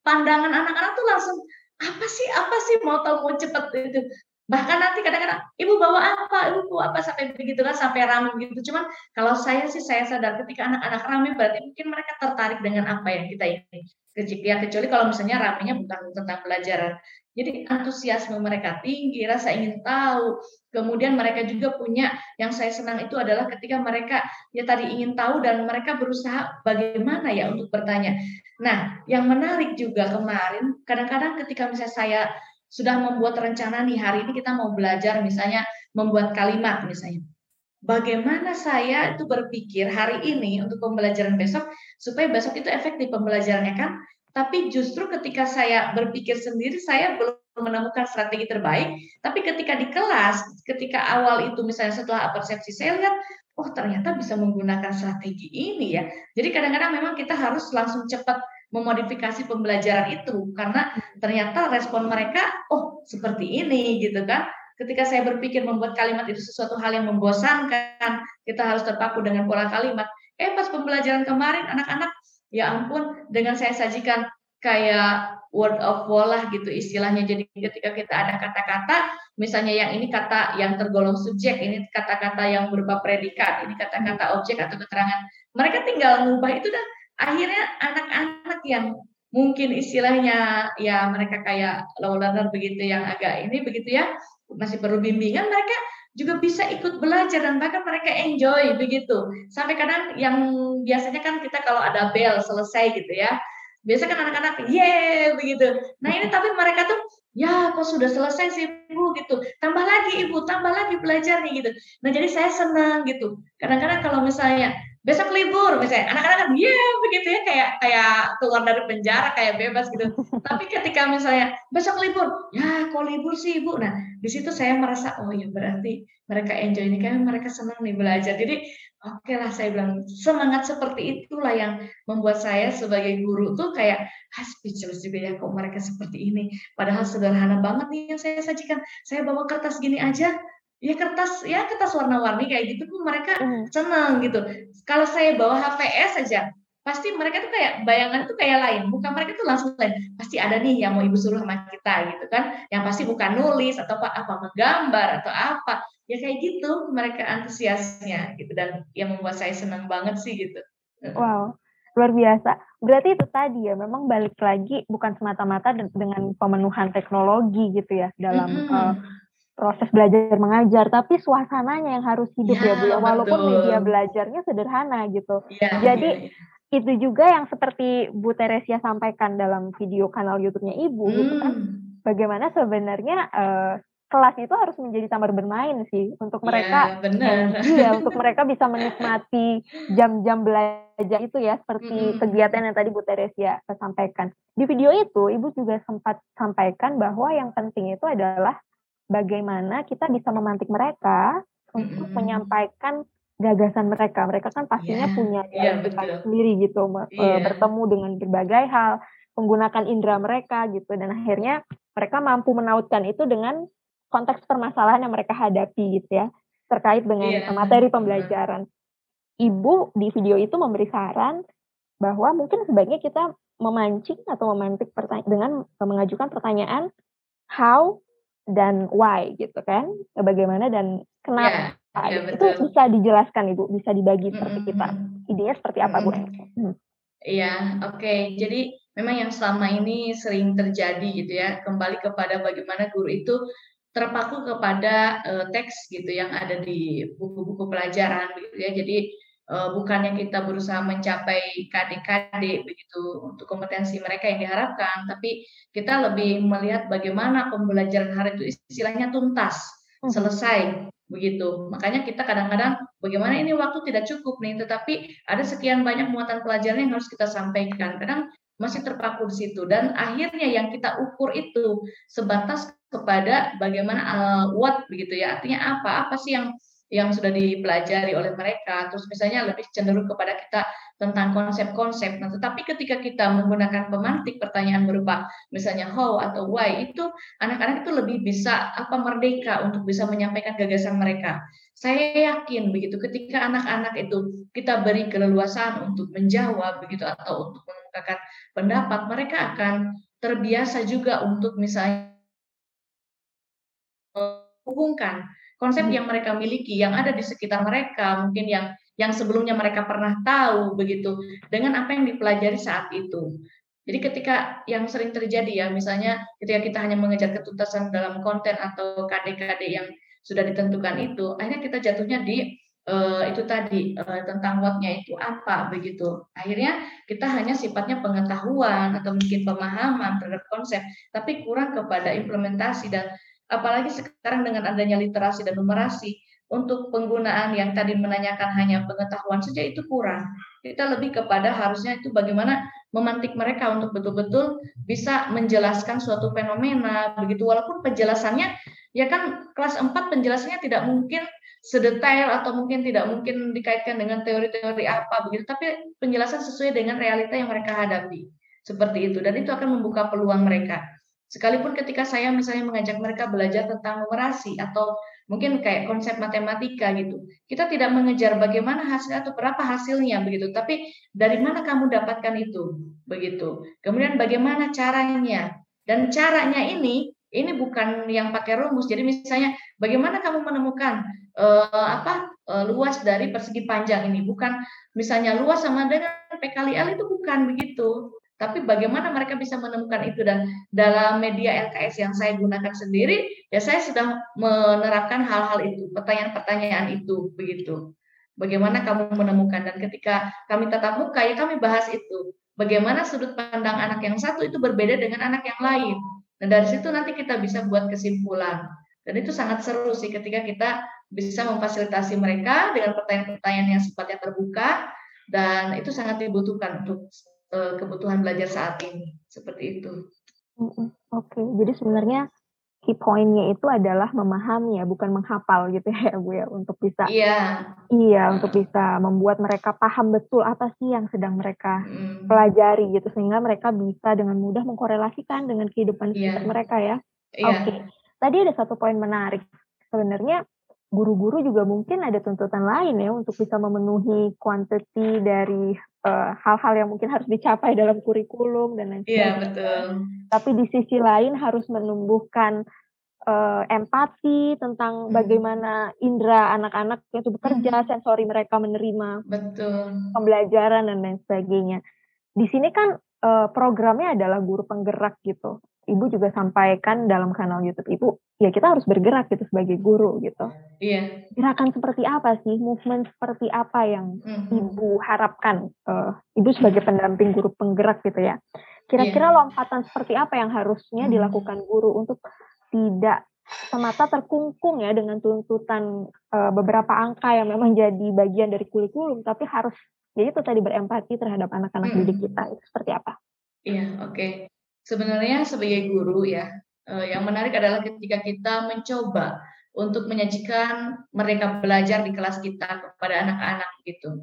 pandangan anak-anak tuh langsung apa sih apa sih mau tahu mau cepet itu? Bahkan nanti kadang-kadang ibu bawa apa? Ibu bawa apa? Sampai begitu kan sampai ramai begitu cuman kalau saya sih saya sadar ketika anak-anak ramai berarti mungkin mereka tertarik dengan apa yang kita ingin ya kecuali kalau misalnya ramenya bukan tentang pelajaran. Jadi antusiasme mereka tinggi rasa ingin tahu. Kemudian mereka juga punya yang saya senang itu adalah ketika mereka ya tadi ingin tahu dan mereka berusaha bagaimana ya untuk bertanya. Nah yang menarik juga kemarin kadang-kadang ketika misalnya saya sudah membuat rencana nih hari ini kita mau belajar misalnya membuat kalimat misalnya. Bagaimana saya itu berpikir hari ini untuk pembelajaran besok supaya besok itu efektif pembelajarannya kan? Tapi justru ketika saya berpikir sendiri saya belum menemukan strategi terbaik. Tapi ketika di kelas, ketika awal itu misalnya setelah persepsi saya lihat, oh ternyata bisa menggunakan strategi ini ya. Jadi kadang-kadang memang kita harus langsung cepat memodifikasi pembelajaran itu karena ternyata respon mereka oh seperti ini gitu kan ketika saya berpikir membuat kalimat itu sesuatu hal yang membosankan kita harus terpaku dengan pola kalimat. Eh pas pembelajaran kemarin anak-anak ya ampun dengan saya sajikan kayak word of wall lah gitu istilahnya. Jadi ketika kita ada kata-kata misalnya yang ini kata yang tergolong subjek ini kata-kata yang berupa predikat ini kata-kata objek atau keterangan mereka tinggal mengubah itu dah. Akhirnya anak-anak yang mungkin istilahnya ya mereka kayak low learner begitu yang agak ini begitu ya masih perlu bimbingan mereka juga bisa ikut belajar dan bahkan mereka enjoy begitu. Sampai kadang yang biasanya kan kita kalau ada bel selesai gitu ya biasa kan anak-anak ye begitu. Nah ini tapi mereka tuh ya kok sudah selesai sih ibu gitu. Tambah lagi ibu tambah lagi belajarnya gitu. Nah jadi saya senang gitu. Kadang-kadang kalau misalnya besok libur misalnya. Anak-anak kan yeah, begitu ya kayak kayak keluar dari penjara kayak bebas gitu. Tapi ketika misalnya besok libur. Ya kok libur sih ibu nah di situ saya merasa oh ya berarti mereka enjoy ini kan mereka senang nih belajar. Jadi oke okay lah saya bilang semangat seperti itulah yang membuat saya sebagai guru tuh kayak ah, speechless juga ya kok mereka seperti ini. Padahal sederhana banget nih yang saya sajikan. Saya bawa kertas gini aja ya kertas ya kertas warna-warni kayak gitu pun mereka mm. senang gitu. Kalau saya bawa HVS saja, pasti mereka tuh kayak bayangan tuh kayak lain. Bukan mereka tuh langsung lain. Pasti ada nih yang mau ibu suruh sama kita gitu kan. Yang pasti bukan nulis atau apa, apa menggambar atau apa. Ya kayak gitu mereka antusiasnya gitu dan yang membuat saya senang banget sih gitu. Wow, luar biasa. Berarti itu tadi ya, memang balik lagi bukan semata-mata dengan pemenuhan teknologi gitu ya dalam mm -hmm. uh, proses belajar mengajar, tapi suasananya yang harus hidup ya, ya Bu. Ya. Walaupun betul. media belajarnya sederhana gitu. Ya, Jadi ya, ya. itu juga yang seperti Bu Teresia sampaikan dalam video kanal YouTube-nya Ibu hmm. gitu kan. Bagaimana sebenarnya uh, kelas itu harus menjadi taman bermain sih untuk iya, mereka. Ya, benar. Iya, untuk mereka bisa menikmati jam-jam belajar itu ya seperti mm -hmm. kegiatan yang tadi Bu Teresia sampaikan. Di video itu Ibu juga sempat sampaikan bahwa yang penting itu adalah bagaimana kita bisa memantik mereka untuk mm -hmm. menyampaikan gagasan mereka. Mereka kan pastinya yeah. punya yeah, iya, sendiri gitu, yeah. bertemu dengan berbagai hal, menggunakan indera mereka gitu, dan akhirnya mereka mampu menautkan itu dengan konteks permasalahan yang mereka hadapi gitu ya, terkait dengan yeah. materi pembelajaran. Ibu di video itu memberi saran bahwa mungkin sebaiknya kita memancing atau memantik dengan mengajukan pertanyaan how dan why gitu kan, bagaimana dan kenapa. Yeah Nah, ya, itu bisa dijelaskan Ibu, bisa dibagi seperti mm -hmm. kita. Idenya seperti apa Bu? Hmm. Iya, oke. Okay. Jadi memang yang selama ini sering terjadi gitu ya, kembali kepada bagaimana guru itu terpaku kepada uh, teks gitu yang ada di buku-buku pelajaran gitu ya. Jadi bukannya kita berusaha mencapai KD-KD begitu untuk kompetensi mereka yang diharapkan, tapi kita lebih melihat bagaimana pembelajaran hari itu istilahnya tuntas, hmm. selesai begitu. Makanya kita kadang-kadang bagaimana ini waktu tidak cukup nih, tetapi ada sekian banyak muatan pelajaran yang harus kita sampaikan. Kadang masih terpaku di situ dan akhirnya yang kita ukur itu sebatas kepada bagaimana uh, what begitu ya. Artinya apa? Apa sih yang yang sudah dipelajari oleh mereka. Terus misalnya lebih cenderung kepada kita tentang konsep-konsep. Nah, tetapi ketika kita menggunakan pemantik pertanyaan berupa misalnya how atau why itu anak-anak itu lebih bisa apa merdeka untuk bisa menyampaikan gagasan mereka. Saya yakin begitu ketika anak-anak itu kita beri keleluasaan untuk menjawab begitu atau untuk mengemukakan pendapat, mereka akan terbiasa juga untuk misalnya menghubungkan konsep hmm. yang mereka miliki, yang ada di sekitar mereka, mungkin yang yang sebelumnya mereka pernah tahu begitu dengan apa yang dipelajari saat itu. Jadi ketika yang sering terjadi ya, misalnya ketika kita hanya mengejar ketuntasan dalam konten atau KD-KD yang sudah ditentukan itu, akhirnya kita jatuhnya di uh, itu tadi uh, tentang what-nya itu apa begitu. Akhirnya kita hanya sifatnya pengetahuan atau mungkin pemahaman terhadap konsep, tapi kurang kepada implementasi dan apalagi sekarang dengan adanya literasi dan numerasi untuk penggunaan yang tadi menanyakan hanya pengetahuan saja itu kurang. Kita lebih kepada harusnya itu bagaimana memantik mereka untuk betul-betul bisa menjelaskan suatu fenomena begitu. Walaupun penjelasannya ya kan kelas 4 penjelasannya tidak mungkin sedetail atau mungkin tidak mungkin dikaitkan dengan teori-teori apa begitu. Tapi penjelasan sesuai dengan realita yang mereka hadapi. Seperti itu. Dan itu akan membuka peluang mereka Sekalipun ketika saya misalnya mengajak mereka belajar tentang numerasi atau mungkin kayak konsep matematika gitu, kita tidak mengejar bagaimana hasil atau berapa hasilnya begitu, tapi dari mana kamu dapatkan itu begitu. Kemudian bagaimana caranya dan caranya ini ini bukan yang pakai rumus. Jadi misalnya bagaimana kamu menemukan uh, apa uh, luas dari persegi panjang ini bukan misalnya luas sama dengan P kali L itu bukan begitu tapi bagaimana mereka bisa menemukan itu dan dalam media LKS yang saya gunakan sendiri, ya saya sudah menerapkan hal-hal itu, pertanyaan-pertanyaan itu, begitu. Bagaimana kamu menemukan dan ketika kami tatap muka ya kami bahas itu. Bagaimana sudut pandang anak yang satu itu berbeda dengan anak yang lain. Dan dari situ nanti kita bisa buat kesimpulan. Dan itu sangat seru sih ketika kita bisa memfasilitasi mereka dengan pertanyaan-pertanyaan yang sifatnya terbuka dan itu sangat dibutuhkan untuk uh, kebutuhan belajar saat ini seperti itu. Oke, okay. jadi sebenarnya key pointnya itu adalah memahami ya, bukan menghafal gitu ya Bu ya, untuk bisa iya iya uh. untuk bisa membuat mereka paham betul apa sih yang sedang mereka mm. pelajari gitu sehingga mereka bisa dengan mudah mengkorelasikan dengan kehidupan yeah. mereka ya. Yeah. Oke, okay. tadi ada satu poin menarik sebenarnya guru-guru juga mungkin ada tuntutan lain ya untuk bisa memenuhi kuantiti dari eh, hal-hal uh, yang mungkin harus dicapai dalam kurikulum dan lain sebagainya. Iya betul. Tapi di sisi lain harus menumbuhkan uh, empati tentang hmm. bagaimana indera anak-anak itu bekerja, hmm. sensori mereka menerima betul. pembelajaran dan lain sebagainya. Di sini kan uh, programnya adalah guru penggerak gitu. Ibu juga sampaikan dalam kanal YouTube Ibu, ya kita harus bergerak gitu sebagai guru gitu. Iya. Gerakan seperti apa sih, movement seperti apa yang mm-hmm. Ibu harapkan, uh, Ibu sebagai pendamping guru penggerak gitu ya. Kira-kira yeah. lompatan seperti apa yang harusnya hmm. dilakukan guru untuk tidak semata terkungkung ya dengan tuntutan uh, beberapa angka yang memang jadi bagian dari kurikulum, tapi harus jadi itu tadi berempati terhadap anak-anak hmm. didik kita itu seperti apa? Iya, oke. Okay. Sebenarnya sebagai guru ya, uh, yang menarik adalah ketika kita mencoba untuk menyajikan mereka belajar di kelas kita kepada anak-anak gitu.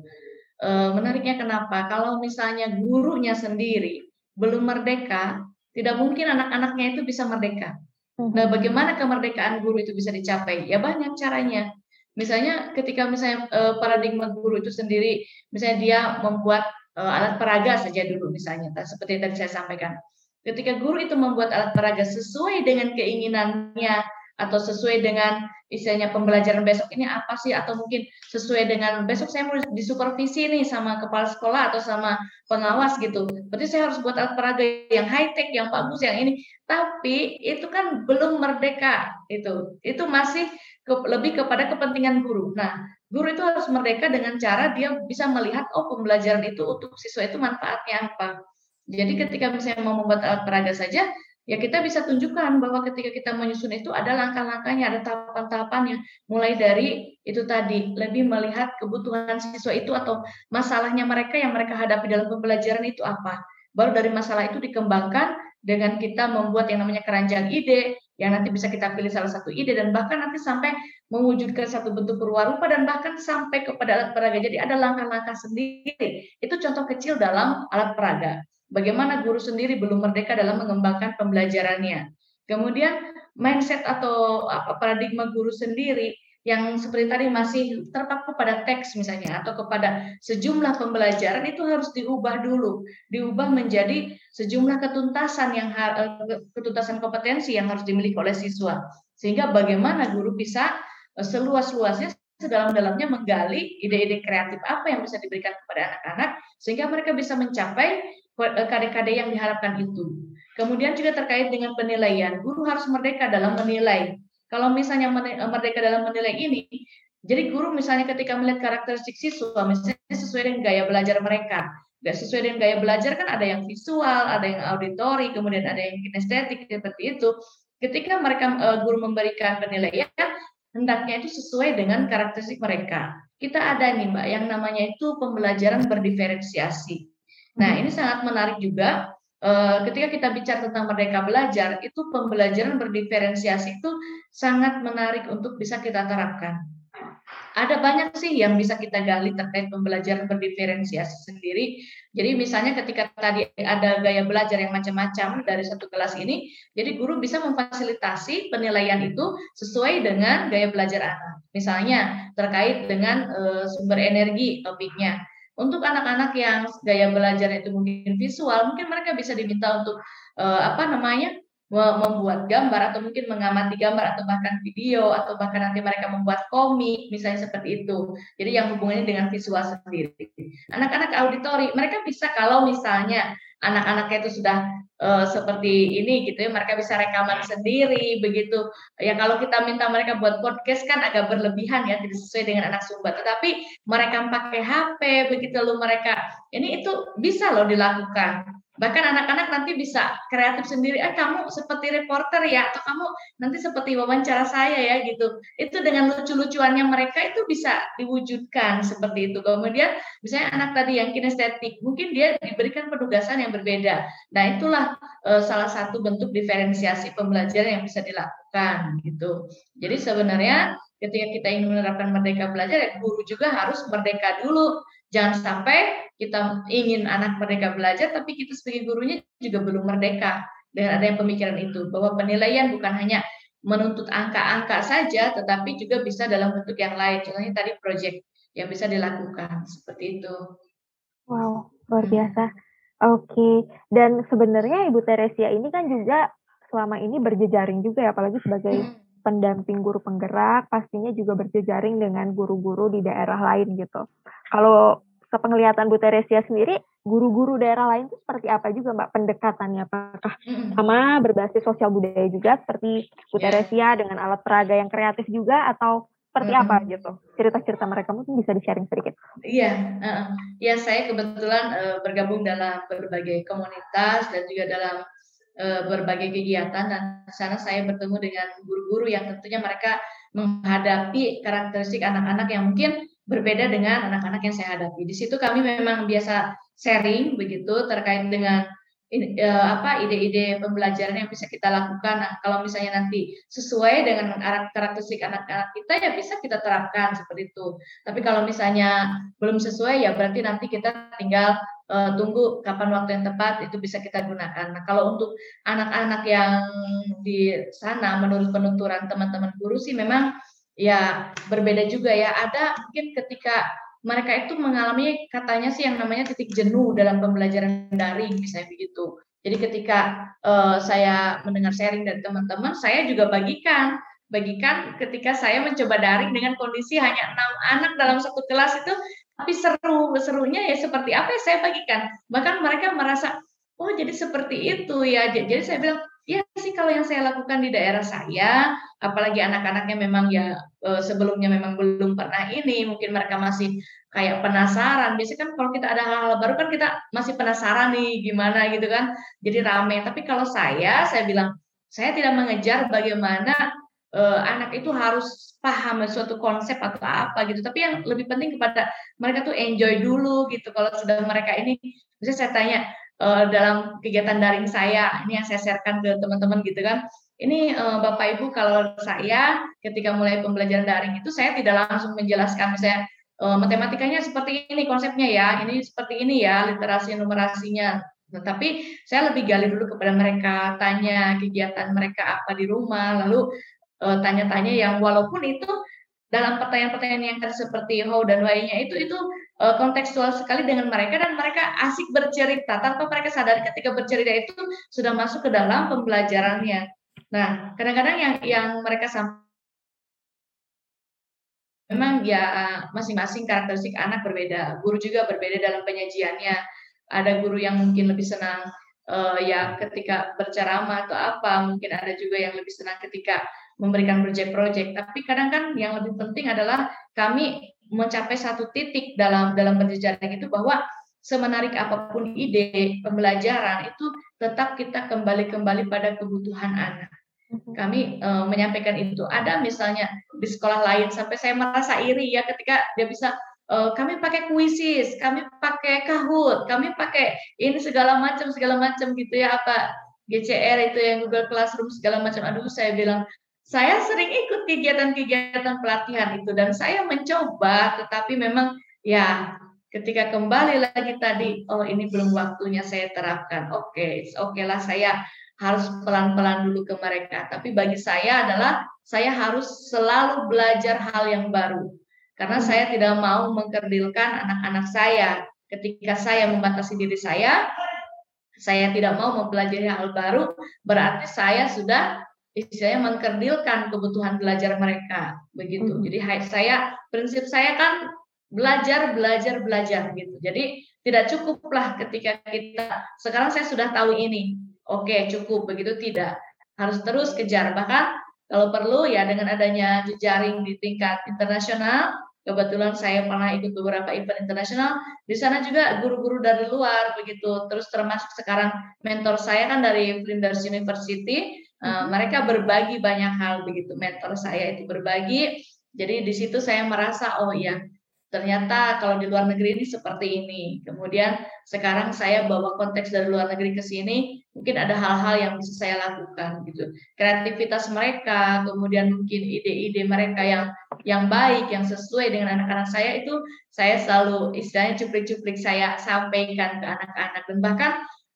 E, menariknya kenapa? Kalau misalnya gurunya sendiri belum merdeka, tidak mungkin anak-anaknya itu bisa merdeka. Hmm. Nah, bagaimana kemerdekaan guru itu bisa dicapai? Ya banyak caranya. Misalnya ketika misalnya e, paradigma guru itu sendiri, misalnya dia membuat alat peraga saja dulu misalnya, seperti yang tadi saya sampaikan. Ketika guru itu membuat alat peraga sesuai dengan keinginannya, atau sesuai dengan istilahnya pembelajaran besok ini apa sih atau mungkin sesuai dengan besok saya mau disupervisi nih sama kepala sekolah atau sama pengawas gitu. Berarti saya harus buat alat peraga yang high tech, yang bagus, yang ini. Tapi itu kan belum merdeka itu. Itu masih ke, lebih kepada kepentingan guru. Nah, guru itu harus merdeka dengan cara dia bisa melihat oh pembelajaran itu untuk siswa itu manfaatnya apa. Jadi ketika misalnya mau membuat alat peraga saja, ya kita bisa tunjukkan bahwa ketika kita menyusun itu ada langkah-langkahnya, ada tahapan-tahapannya. Mulai dari itu tadi, lebih melihat kebutuhan siswa itu atau masalahnya mereka yang mereka hadapi dalam pembelajaran itu apa. Baru dari masalah itu dikembangkan dengan kita membuat yang namanya keranjang ide, yang nanti bisa kita pilih salah satu ide dan bahkan nanti sampai mewujudkan satu bentuk perwarupa dan bahkan sampai kepada alat peraga. Jadi ada langkah-langkah sendiri. Itu contoh kecil dalam alat peraga bagaimana guru sendiri belum merdeka dalam mengembangkan pembelajarannya. Kemudian mindset atau apa paradigma guru sendiri yang seperti tadi masih terpaku pada teks misalnya atau kepada sejumlah pembelajaran itu harus diubah dulu, diubah menjadi sejumlah ketuntasan yang eh, ketuntasan kompetensi yang harus dimiliki oleh siswa. Sehingga bagaimana guru bisa eh, seluas-luasnya sedalam-dalamnya menggali ide-ide kreatif apa yang bisa diberikan kepada anak-anak sehingga mereka bisa mencapai Eh, kade-kade yang diharapkan itu. Kemudian juga terkait dengan penilaian, guru harus merdeka dalam menilai. Kalau misalnya eh, merdeka dalam menilai ini, jadi guru misalnya ketika melihat karakteristik siswa, misalnya sesuai dengan gaya belajar mereka, nggak sesuai dengan gaya belajar kan ada yang visual, ada yang auditori, kemudian ada yang kinestetik seperti itu. Ketika mereka uh, guru memberikan penilaian, hendaknya itu sesuai dengan karakteristik mereka. Kita ada nih mbak, yang namanya itu pembelajaran berdiferensiasi. Nah, ini sangat menarik juga Uh, ketika kita bicara tentang merdeka belajar, itu pembelajaran berdiferensiasi itu sangat menarik untuk bisa kita terapkan. Ada banyak sih yang bisa kita gali terkait pembelajaran berdiferensiasi sendiri. Jadi misalnya ketika tadi ada gaya belajar yang macam-macam dari satu kelas ini, jadi guru bisa memfasilitasi penilaian itu sesuai dengan gaya belajar anak. Misalnya terkait dengan uh, sumber energi topiknya untuk anak-anak yang gaya belajar itu mungkin visual, mungkin mereka bisa diminta untuk uh, apa namanya membuat gambar atau mungkin mengamati gambar atau bahkan video atau bahkan nanti mereka membuat komik misalnya seperti itu. Jadi yang hubungannya dengan visual sendiri. Anak-anak auditori mereka bisa kalau misalnya anak-anaknya itu sudah uh, seperti ini gitu ya mereka bisa rekaman sendiri begitu. Ya kalau kita minta mereka buat podcast kan agak berlebihan ya tidak sesuai dengan anak sumba. Tetapi mereka pakai HP begitu lalu mereka ini itu bisa loh dilakukan Bahkan anak-anak nanti bisa kreatif sendiri, eh kamu seperti reporter ya, atau kamu nanti seperti wawancara saya ya gitu. Itu dengan lucu-lucuannya mereka itu bisa diwujudkan seperti itu. Kemudian misalnya anak tadi yang kinestetik, mungkin dia diberikan penugasan yang berbeda. Nah itulah e, salah satu bentuk diferensiasi pembelajaran yang bisa dilakukan gitu. Jadi sebenarnya ketika kita ingin menerapkan merdeka belajar, ya guru juga harus merdeka dulu Jangan sampai kita ingin anak merdeka belajar, tapi kita sebagai gurunya juga belum merdeka dengan ada yang pemikiran itu bahwa penilaian bukan hanya menuntut angka-angka saja, tetapi juga bisa dalam bentuk yang lain. Contohnya tadi proyek yang bisa dilakukan seperti itu. Wow, luar biasa. Oke, okay. dan sebenarnya Ibu Teresia ini kan juga selama ini berjejaring juga ya, apalagi sebagai hmm. Pendamping guru penggerak, pastinya juga berjejaring dengan guru-guru di daerah lain gitu. Kalau sepenglihatan Bu Teresia sendiri, guru-guru daerah lain itu seperti apa juga Mbak pendekatannya? Apakah sama berbasis sosial budaya juga seperti Bu yeah. Teresia dengan alat peraga yang kreatif juga atau seperti hmm. apa gitu cerita-cerita mereka mungkin bisa di-sharing sedikit. Iya, uh, ya saya kebetulan uh, bergabung dalam berbagai komunitas dan juga dalam berbagai kegiatan dan sana saya bertemu dengan guru-guru yang tentunya mereka menghadapi karakteristik anak-anak yang mungkin berbeda dengan anak-anak yang saya hadapi. Di situ kami memang biasa sharing begitu terkait dengan uh, apa ide-ide pembelajaran yang bisa kita lakukan. Nah, kalau misalnya nanti sesuai dengan karakteristik anak-anak kita ya bisa kita terapkan seperti itu. Tapi kalau misalnya belum sesuai ya berarti nanti kita tinggal uh, tunggu kapan waktu yang tepat itu bisa kita gunakan. Nah, kalau untuk anak-anak yang di sana menurut penuturan teman-teman guru sih memang ya berbeda juga ya. Ada mungkin ketika mereka itu mengalami katanya sih yang namanya titik jenuh dalam pembelajaran daring misalnya begitu. Jadi ketika uh, saya mendengar sharing dari teman-teman, saya juga bagikan. Bagikan ketika saya mencoba daring dengan kondisi hanya enam anak dalam satu kelas itu tapi seru serunya ya seperti apa saya bagikan. Bahkan mereka merasa oh jadi seperti itu ya. Jadi saya bilang ya sih kalau yang saya lakukan di daerah saya apalagi anak-anaknya memang ya eh, sebelumnya memang belum pernah ini mungkin mereka masih kayak penasaran. Biasanya kan kalau kita ada hal-hal baru kan kita masih penasaran nih gimana gitu kan jadi rame. Tapi kalau saya saya bilang saya tidak mengejar bagaimana uh, anak itu harus paham suatu konsep atau apa gitu. Tapi yang lebih penting kepada mereka tuh enjoy dulu gitu. Kalau sudah mereka ini bisa saya tanya uh, dalam kegiatan daring saya ini yang saya sharekan ke teman-teman gitu kan ini uh, Bapak Ibu kalau saya ketika mulai pembelajaran daring itu saya tidak langsung menjelaskan misalnya uh, matematikanya seperti ini konsepnya ya, ini seperti ini ya literasi numerasinya. Tetapi saya lebih gali dulu kepada mereka, tanya kegiatan mereka apa di rumah, lalu tanya-tanya yang walaupun itu dalam pertanyaan-pertanyaan yang seperti how dan why-nya itu itu uh, kontekstual sekali dengan mereka dan mereka asik bercerita tanpa mereka sadar ketika bercerita itu sudah masuk ke dalam pembelajarannya. Nah, kadang-kadang yang yang mereka sampaikan memang ya masing-masing karakteristik anak berbeda. Guru juga berbeda dalam penyajiannya. Ada guru yang mungkin lebih senang uh, ya ketika berceramah atau apa, mungkin ada juga yang lebih senang ketika memberikan project-project. Tapi kadang kan yang lebih penting adalah kami mencapai satu titik dalam dalam berjejaring itu bahwa semenarik apa pun ide pembelajaran itu tetap kita kembali kembali pada kebutuhan anak Mhm. Kami uh, menyampaikan itu. Ada misalnya di sekolah lain sampai saya merasa iri ya ketika dia bisa uh, kami pakai kuisis, kami pakai Kahoot, kami pakai ini segala macam segala macam gitu ya apa GCR itu yang Google Classroom segala macam. Aduh saya bilang saya sering ikut kegiatan-kegiatan pelatihan itu dan saya mencoba tetapi memang ya ketika kembali lagi tadi oh ini belum waktunya saya terapkan oke okay, oke okay lah saya harus pelan-pelan dulu ke mereka. Tapi bagi saya adalah saya harus selalu belajar hal yang baru. Karena hmm. saya tidak mau mengkerdilkan anak-anak saya. Ketika saya membatasi diri saya, saya tidak mau mempelajari hal baru, berarti saya sudah istilahnya mengkerdilkan kebutuhan belajar mereka begitu. Hmm. Jadi saya prinsip saya kan belajar belajar belajar gitu. Jadi tidak cukuplah ketika kita sekarang saya sudah tahu ini. Oke cukup begitu. Tidak. Harus terus kejar. Bahkan kalau perlu ya dengan adanya jejaring di tingkat internasional kebetulan saya pernah ikut beberapa event internasional di sana juga guru-guru dari luar begitu. Terus termasuk sekarang mentor saya kan dari Flinders University uh, mereka berbagi banyak hal begitu mentor saya itu berbagi jadi di situ saya merasa oh ya ternyata kalau di luar negeri ini seperti ini. Kemudian sekarang saya bawa konteks dari luar negeri ke sini, mungkin ada hal-hal yang bisa saya lakukan gitu. Kreativitas mereka, kemudian mungkin ide-ide mereka yang yang baik, yang sesuai dengan anak-anak saya itu saya selalu istilahnya cuplik-cuplik saya sampaikan ke anak-anak dan bahkan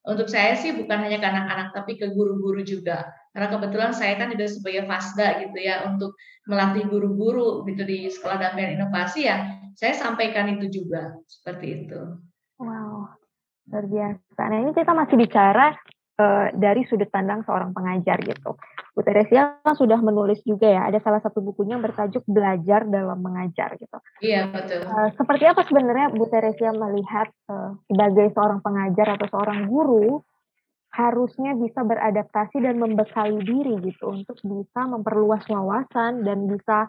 untuk saya sih bukan hanya ke anak-anak tapi ke guru-guru juga. Karena kebetulan saya kan juga sebagai FASDA gitu ya untuk melatih guru-guru gitu di Sekolah Dampian Inovasi ya saya sampaikan itu juga seperti itu. Wow, luar biasa. Nah ini kita masih bicara uh, dari sudut pandang seorang pengajar gitu. Bu Teresia sudah menulis juga ya, ada salah satu bukunya yang bertajuk Belajar dalam Mengajar gitu. Iya betul. Uh, seperti apa sebenarnya Bu Teresia melihat uh, sebagai seorang pengajar atau seorang guru harusnya bisa beradaptasi dan membekali diri gitu untuk bisa memperluas wawasan dan bisa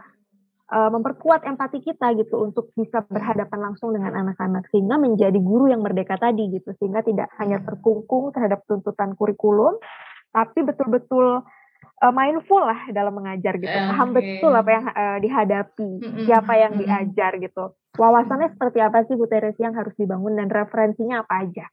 uh, memperkuat empati kita gitu untuk bisa berhadapan langsung dengan anak-anak sehingga menjadi guru yang merdeka tadi gitu. Sehingga tidak hanya terkungkung terhadap tuntutan kurikulum tapi betul-betul uh, mindful lah dalam mengajar gitu. Okay. paham betul apa yang uh, dihadapi siapa yang diajar gitu. Wawasannya seperti apa sih Bu Teresi yang harus dibangun dan referensinya apa aja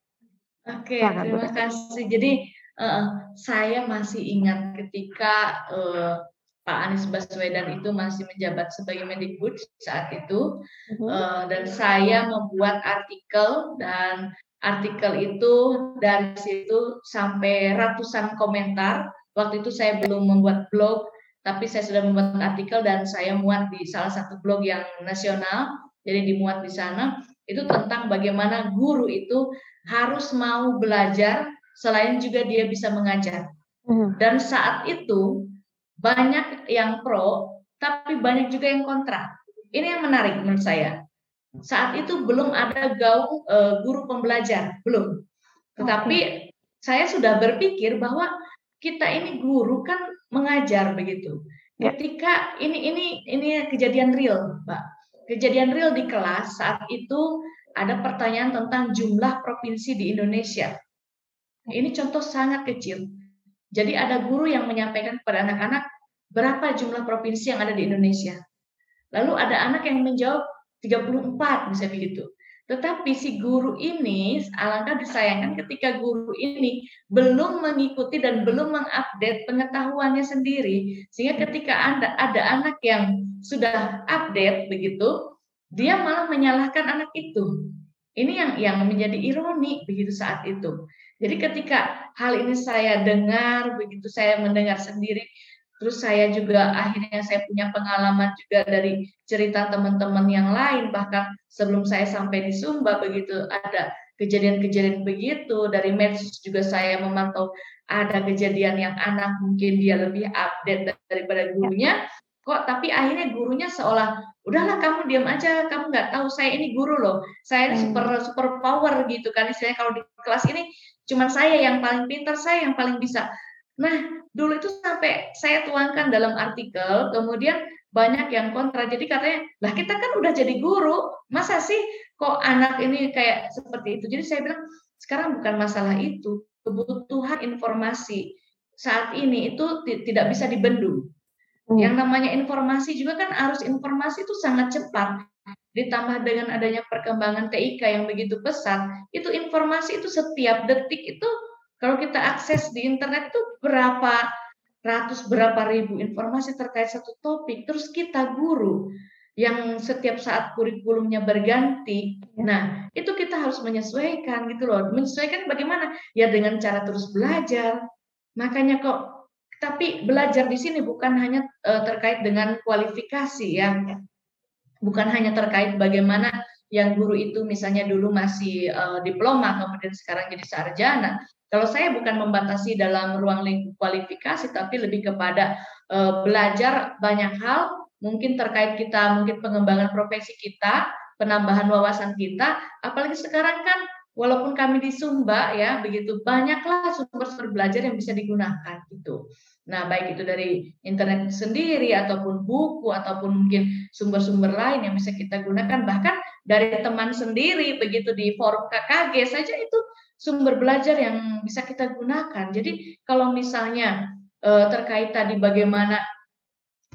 Oke okay, terima kasih. Jadi uh, saya masih ingat ketika uh, Pak Anies Baswedan itu masih menjabat sebagai Mendikbud saat itu uh-huh. uh, dan saya membuat artikel dan artikel itu dari situ sampai ratusan komentar. Waktu itu saya belum membuat blog tapi saya sudah membuat artikel dan saya muat di salah satu blog yang nasional jadi dimuat di sana itu tentang bagaimana guru itu harus mau belajar selain juga dia bisa mengajar uh-huh. dan saat itu banyak yang pro, tapi banyak juga yang kontra. Ini yang menarik menurut saya. Saat itu belum ada gaung uh, guru pembelajar, belum. Tetapi okay. saya sudah berpikir bahwa kita ini guru kan mengajar begitu. Ya. Ketika ini ini ini kejadian real, Mbak. Kejadian real di kelas saat itu ada pertanyaan tentang jumlah provinsi di Indonesia. Ini contoh sangat kecil. Jadi ada guru yang menyampaikan kepada anak-anak berapa jumlah provinsi yang ada di Indonesia. Lalu ada anak yang menjawab 34 bisa begitu. Tetapi si guru ini alangkah disayangkan ketika guru ini belum mengikuti dan belum mengupdate pengetahuannya sendiri. Sehingga ketika Anda ada anak yang sudah update begitu, dia malah menyalahkan anak itu. Ini yang yang menjadi ironi begitu saat itu. Jadi ketika hal ini saya dengar, begitu saya mendengar sendiri, Terus saya juga akhirnya saya punya pengalaman juga dari cerita teman-teman yang lain. Bahkan sebelum saya sampai di Sumba begitu ada kejadian-kejadian begitu. Dari medsos juga saya memantau ada kejadian yang anak mungkin dia lebih update daripada gurunya. Kok tapi akhirnya gurunya seolah udahlah kamu diam aja. Kamu nggak tahu saya ini guru loh. Saya hmm. super super power gitu kan. Istilahnya kalau di kelas ini cuman saya yang paling pintar saya yang paling bisa Nah, dulu itu sampai saya tuangkan dalam artikel, kemudian banyak yang kontra. Jadi katanya, lah kita kan udah jadi guru, masa sih kok anak ini kayak seperti itu? Jadi saya bilang, sekarang bukan masalah itu, kebutuhan informasi saat ini itu tidak bisa dibendung. Hmm. Yang namanya informasi juga kan arus informasi itu sangat cepat. Ditambah dengan adanya perkembangan TIK yang begitu pesat, itu informasi itu setiap detik itu kalau kita akses di internet itu berapa ratus berapa ribu informasi terkait satu topik, terus kita guru yang setiap saat kurikulumnya berganti. Nah, itu kita harus menyesuaikan gitu loh. Menyesuaikan bagaimana? Ya dengan cara terus belajar. Makanya kok tapi belajar di sini bukan hanya uh, terkait dengan kualifikasi ya. Bukan hanya terkait bagaimana yang guru itu misalnya dulu masih uh, diploma kemudian sekarang jadi sarjana kalau saya bukan membatasi dalam ruang lingkup kualifikasi, tapi lebih kepada uh, belajar banyak hal, mungkin terkait kita, mungkin pengembangan profesi kita, penambahan wawasan kita, apalagi sekarang kan walaupun kami di Sumba ya begitu banyaklah sumber-sumber belajar yang bisa digunakan gitu. Nah, baik itu dari internet sendiri ataupun buku ataupun mungkin sumber-sumber lain yang bisa kita gunakan bahkan dari teman sendiri begitu di forum KKG saja itu sumber belajar yang bisa kita gunakan. Jadi kalau misalnya eh, terkait tadi bagaimana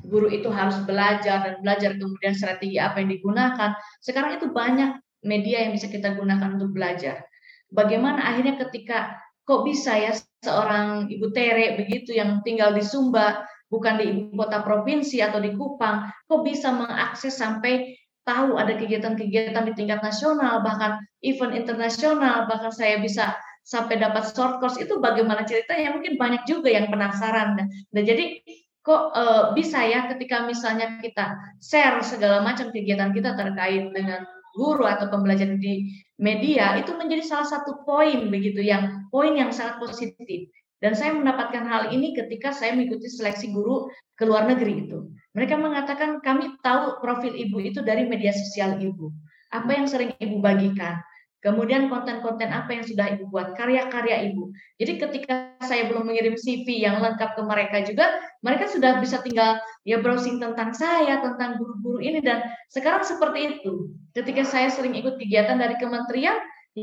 guru itu harus belajar dan belajar kemudian strategi apa yang digunakan, sekarang itu banyak media yang bisa kita gunakan untuk belajar. Bagaimana akhirnya ketika kok bisa ya seorang ibu Tere begitu yang tinggal di Sumba bukan di ibu kota provinsi atau di Kupang kok bisa mengakses sampai tahu ada kegiatan-kegiatan di tingkat nasional, bahkan event internasional, bahkan saya bisa sampai dapat short course itu bagaimana ceritanya? Mungkin banyak juga yang penasaran. Dan jadi kok e, bisa ya ketika misalnya kita share segala macam kegiatan kita terkait dengan guru atau pembelajaran di media itu menjadi salah satu poin begitu yang poin yang sangat positif. Dan saya mendapatkan hal ini ketika saya mengikuti seleksi guru ke luar negeri itu. Mereka mengatakan kami tahu profil ibu itu dari media sosial ibu. Apa yang sering ibu bagikan. Kemudian konten-konten apa yang sudah Ibu buat, karya-karya Ibu. Jadi ketika saya belum mengirim CV yang lengkap ke mereka juga, mereka sudah bisa tinggal ya browsing tentang saya, tentang guru-guru ini dan sekarang seperti itu. Ketika saya sering ikut kegiatan dari kementerian,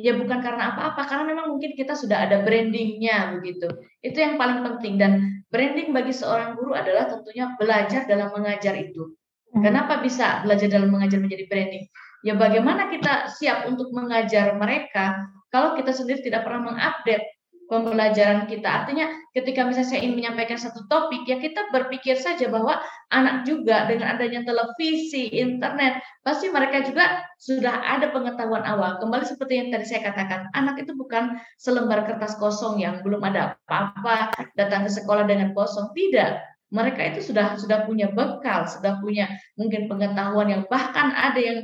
ya bukan karena apa-apa, karena memang mungkin kita sudah ada brandingnya begitu. Itu yang paling penting dan branding bagi seorang guru adalah tentunya belajar dalam mengajar itu. Hmm. Kenapa bisa belajar dalam mengajar menjadi branding? ya bagaimana kita siap untuk mengajar mereka kalau kita sendiri tidak pernah mengupdate pembelajaran kita. Artinya ketika misalnya saya ingin menyampaikan satu topik, ya kita berpikir saja bahwa anak juga dengan adanya televisi, internet, pasti mereka juga sudah ada pengetahuan awal. Kembali seperti yang tadi saya katakan, anak itu bukan selembar kertas kosong yang belum ada apa-apa, datang ke sekolah dengan kosong. Tidak. Mereka itu sudah sudah punya bekal, sudah punya mungkin pengetahuan yang bahkan ada yang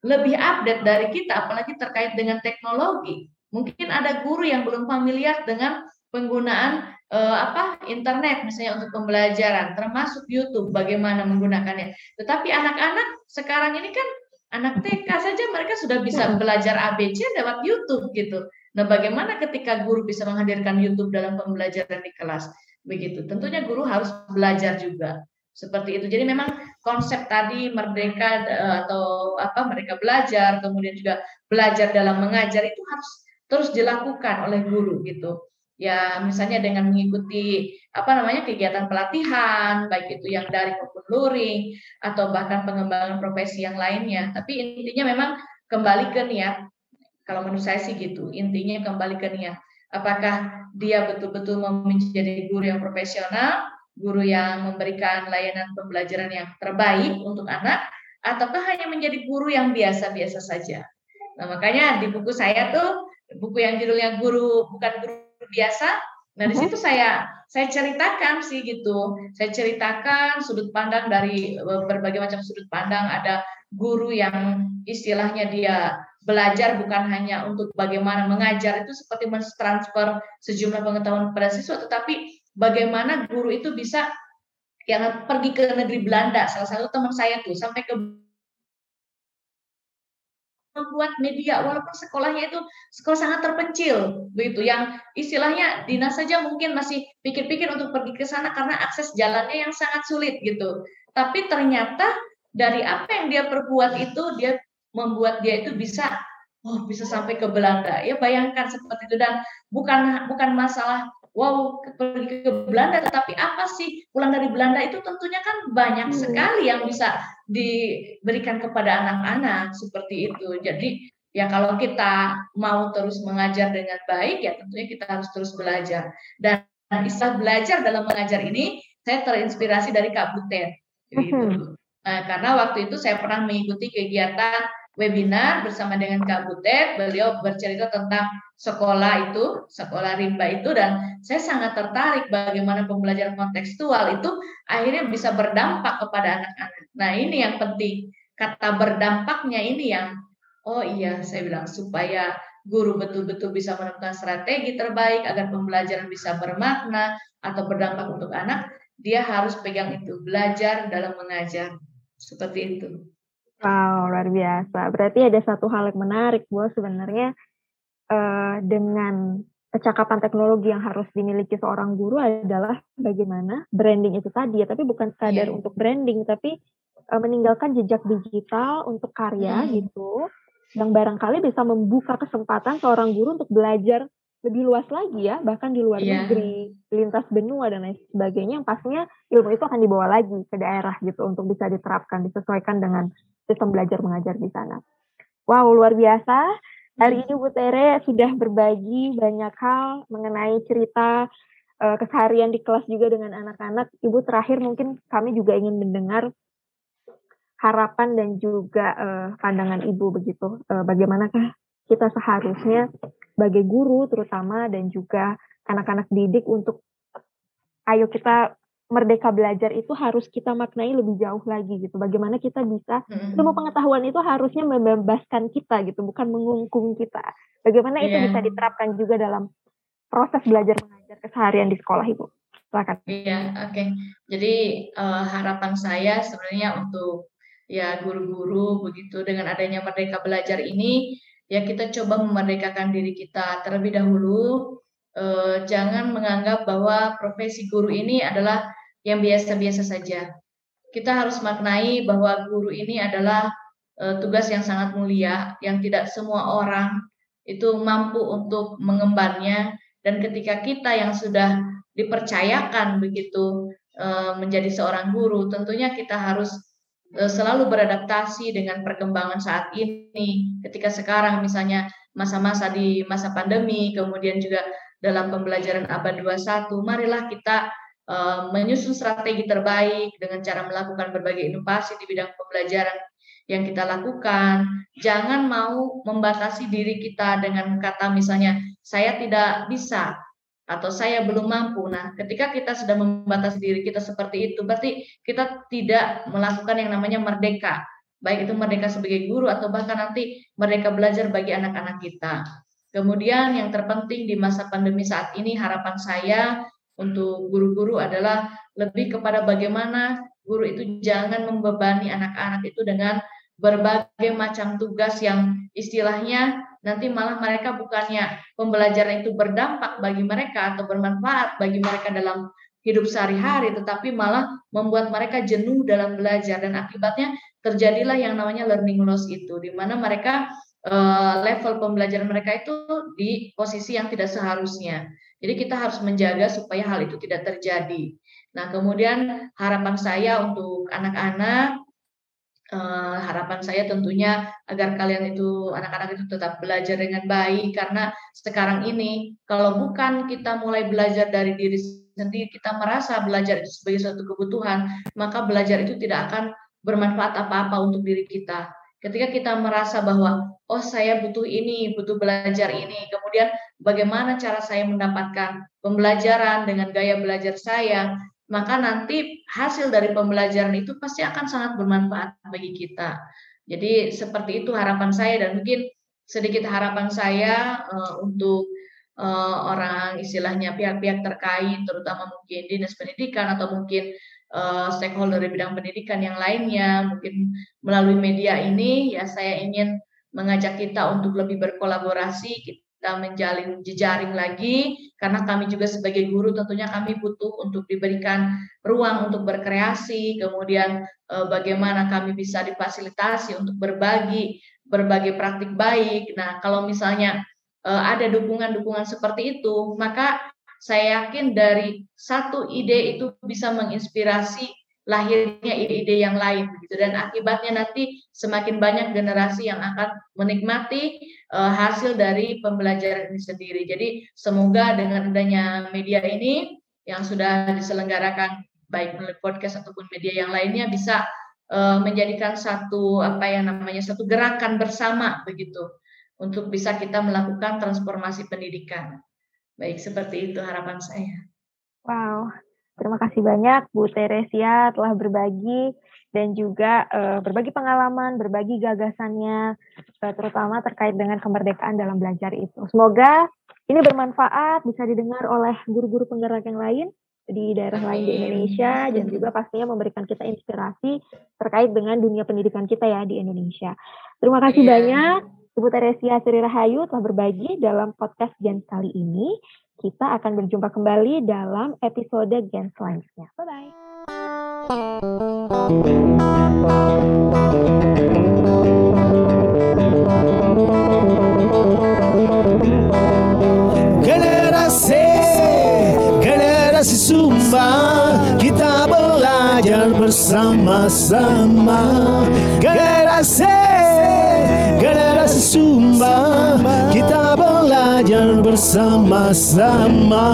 lebih update dari kita, apalagi terkait dengan teknologi. Mungkin ada guru yang belum familiar dengan penggunaan uh, apa internet misalnya untuk pembelajaran, termasuk YouTube bagaimana menggunakannya. Tetapi anak-anak sekarang ini kan anak TK saja mereka sudah bisa iya. belajar ABC lewat YouTube gitu. Nah, bagaimana ketika guru bisa menghadirkan YouTube dalam pembelajaran di kelas? Begitu. Tentunya guru harus belajar juga seperti itu. Jadi memang konsep tadi merdeka eh, atau apa mereka belajar, kemudian juga belajar dalam mengajar itu harus terus dilakukan oleh guru gitu. Ya misalnya dengan mengikuti apa namanya kegiatan pelatihan, baik itu yang dari maupun luring atau bahkan pengembangan profesi yang lainnya. Tapi intinya memang kembali ke niat. Kalau menurut saya sih gitu. Intinya kembali ke niat. Apakah dia betul-betul mau menjadi guru yang profesional guru yang memberikan layanan pembelajaran yang terbaik untuk anak ataukah hanya menjadi guru yang biasa-biasa saja. Nah, makanya di buku saya tuh buku yang judulnya guru bukan guru biasa. Nah, di mhm. situ saya saya ceritakan sih gitu. Saya ceritakan sudut pandang dari e, berbagai macam sudut pandang. Ada guru yang istilahnya dia belajar bukan hanya untuk bagaimana mengajar itu seperti mentransfer sejumlah pengetahuan pada siswa, tetapi bagaimana guru itu bisa yang pergi ke negeri Belanda. Salah satu teman saya tuh sampai ke membuat media walaupun sekolahnya itu sekolah sangat terpencil begitu. Yang istilahnya dinas saja mungkin masih pikir-pikir untuk pergi ke sana karena akses jalannya yang sangat sulit gitu. Tapi ternyata dari apa yang dia perbuat itu dia membuat dia itu bisa oh bisa sampai ke Belanda. Ya bayangkan seperti itu. Dan bukan bukan masalah wow pergi ke Belanda, tetapi apa sih pulang dari Belanda itu tentunya kan banyak hmm. sekali yang bisa diberikan kepada anak-anak seperti itu. Jadi ya kalau kita mau terus mengajar dengan baik ya tentunya kita harus terus belajar. Dan istilah belajar dalam mengajar ini saya terinspirasi dari Kak Butet. Gitu. Hmm. Nah, karena waktu itu saya pernah mengikuti kegiatan webinar bersama dengan Kak Butet. Beliau bercerita tentang sekolah itu, sekolah rimba itu, dan saya sangat tertarik bagaimana pembelajaran kontekstual itu akhirnya bisa berdampak kepada anak-anak. Nah ini yang penting, kata berdampaknya ini yang, oh iya saya bilang supaya guru betul-betul bisa menemukan strategi terbaik agar pembelajaran bisa bermakna atau berdampak untuk anak, dia harus pegang itu, belajar dalam mengajar. Seperti itu. Wow, luar biasa. Berarti ada satu hal yang menarik, Bu, sebenarnya uh, dengan kecakapan teknologi yang harus dimiliki seorang guru adalah bagaimana branding itu tadi ya, tapi bukan sekadar yeah. untuk branding, tapi uh, meninggalkan jejak digital untuk karya hmm. gitu, yang barangkali bisa membuka kesempatan seorang guru untuk belajar lebih luas lagi ya, bahkan di luar yeah. negeri, lintas benua dan lain sebagainya, yang pastinya ilmu itu akan dibawa lagi ke daerah gitu untuk bisa diterapkan, disesuaikan dengan sistem belajar mengajar di sana. Wow, luar biasa. Hari ini Bu Tere sudah berbagi banyak hal mengenai cerita uh, keseharian di kelas juga dengan anak-anak. Ibu terakhir mungkin kami juga ingin mendengar harapan dan juga uh, pandangan Ibu begitu. Uh, bagaimanakah kita seharusnya sebagai guru terutama dan juga anak-anak didik untuk ayo kita merdeka belajar itu harus kita maknai lebih jauh lagi gitu. Bagaimana kita bisa hmm. ilmu pengetahuan itu harusnya membebaskan kita gitu, bukan mengungkung kita. Bagaimana yeah. itu iya. bisa diterapkan juga dalam proses belajar mengajar keseharian di sekolah Ibu. Silakan. Iya, yeah, oke. Okay. Jadi uh, harapan saya sebenarnya untuk ya guru-guru begitu dengan adanya merdeka belajar ini ya kita coba memerdekakan diri kita terlebih dahulu. Eh, jangan menganggap bahwa profesi guru ini adalah yang biasa-biasa saja. Kita harus maknai bahwa guru ini adalah eh, tugas yang sangat mulia, yang tidak semua orang itu mampu untuk mengembannya. Dan ketika kita yang sudah dipercayakan begitu eh, menjadi seorang guru, tentunya kita harus selalu beradaptasi dengan perkembangan saat ini. Ketika sekarang misalnya masa-masa di masa pandemi, kemudian juga dalam pembelajaran abad 21, marilah kita uh, menyusun strategi terbaik dengan cara melakukan berbagai inovasi di bidang pembelajaran yang kita lakukan. Jangan mau membatasi diri kita dengan kata misalnya saya tidak bisa atau saya belum mampu. Nah, ketika kita sudah membatasi diri kita seperti itu, berarti kita tidak melakukan yang namanya merdeka. Baik itu merdeka sebagai guru atau bahkan nanti merdeka belajar bagi anak-anak kita. Kemudian yang terpenting di masa pandemi saat ini harapan saya untuk guru-guru adalah lebih kepada bagaimana guru itu jangan membebani anak-anak itu dengan berbagai macam tugas yang istilahnya nanti malah mereka bukannya pembelajaran itu berdampak bagi mereka atau bermanfaat bagi mereka dalam hidup sehari-hari, tetapi malah membuat mereka jenuh dalam belajar dan akibatnya terjadilah yang namanya learning loss itu, di mana mereka uh, level pembelajaran mereka itu di posisi yang tidak seharusnya. Jadi kita harus menjaga supaya hal itu tidak terjadi. Nah, kemudian harapan saya untuk anak-anak uh, harapan saya tentunya agar kalian itu anak-anak itu tetap belajar dengan baik. Karena sekarang ini kalau bukan kita mulai belajar dari diri sendiri kita merasa belajar itu sebagai suatu kebutuhan maka belajar itu tidak akan bermanfaat apa-apa untuk diri kita. Ketika kita merasa bahwa oh saya butuh ini butuh belajar ini kemudian bagaimana cara saya mendapatkan pembelajaran dengan gaya belajar saya maka nanti hasil dari pembelajaran itu pasti akan sangat bermanfaat bagi kita. Jadi seperti itu harapan saya dan mungkin sedikit harapan saya uh, untuk uh, orang istilahnya pihak-pihak terkait, terutama mungkin dinas pendidikan atau mungkin uh, stakeholder di bidang pendidikan yang lainnya, mungkin melalui media ini ya saya ingin mengajak kita untuk lebih berkolaborasi, kita menjalin jejaring lagi karena kami juga sebagai guru tentunya kami butuh untuk diberikan ruang untuk berkreasi kemudian e, bagaimana kami bisa difasilitasi untuk berbagi berbagai praktik baik. Nah kalau misalnya e, ada dukungan-dukungan seperti itu maka saya yakin dari satu ide itu bisa menginspirasi lahirnya ide-ide yang lain gitu dan akibatnya nanti semakin banyak generasi yang akan menikmati uh, hasil dari pembelajaran ini sendiri. Jadi semoga dengan adanya media ini yang sudah diselenggarakan baik melalui podcast ataupun media yang lainnya bisa uh, menjadikan satu apa yang namanya satu gerakan bersama begitu untuk bisa kita melakukan transformasi pendidikan. Baik seperti itu harapan saya. Wow, Terima kasih banyak Bu Teresia telah berbagi dan juga uh, berbagi pengalaman, berbagi gagasannya, uh, terutama terkait dengan kemerdekaan dalam belajar itu. Semoga ini bermanfaat, bisa didengar oleh guru-guru penggerak yang lain di daerah lain di Indonesia dan juga pastinya memberikan kita inspirasi terkait dengan dunia pendidikan kita ya di Indonesia. Terima kasih yeah. banyak Ibu Teresia Sri Rahayu telah berbagi dalam podcast Gen kali ini. Kita akan berjumpa kembali dalam episode Gen selanjutnya. Bye-bye. Generasi, generasi Sumba, kita belajar bersama-sama. Generasi, generasi Sumba, bersama-sama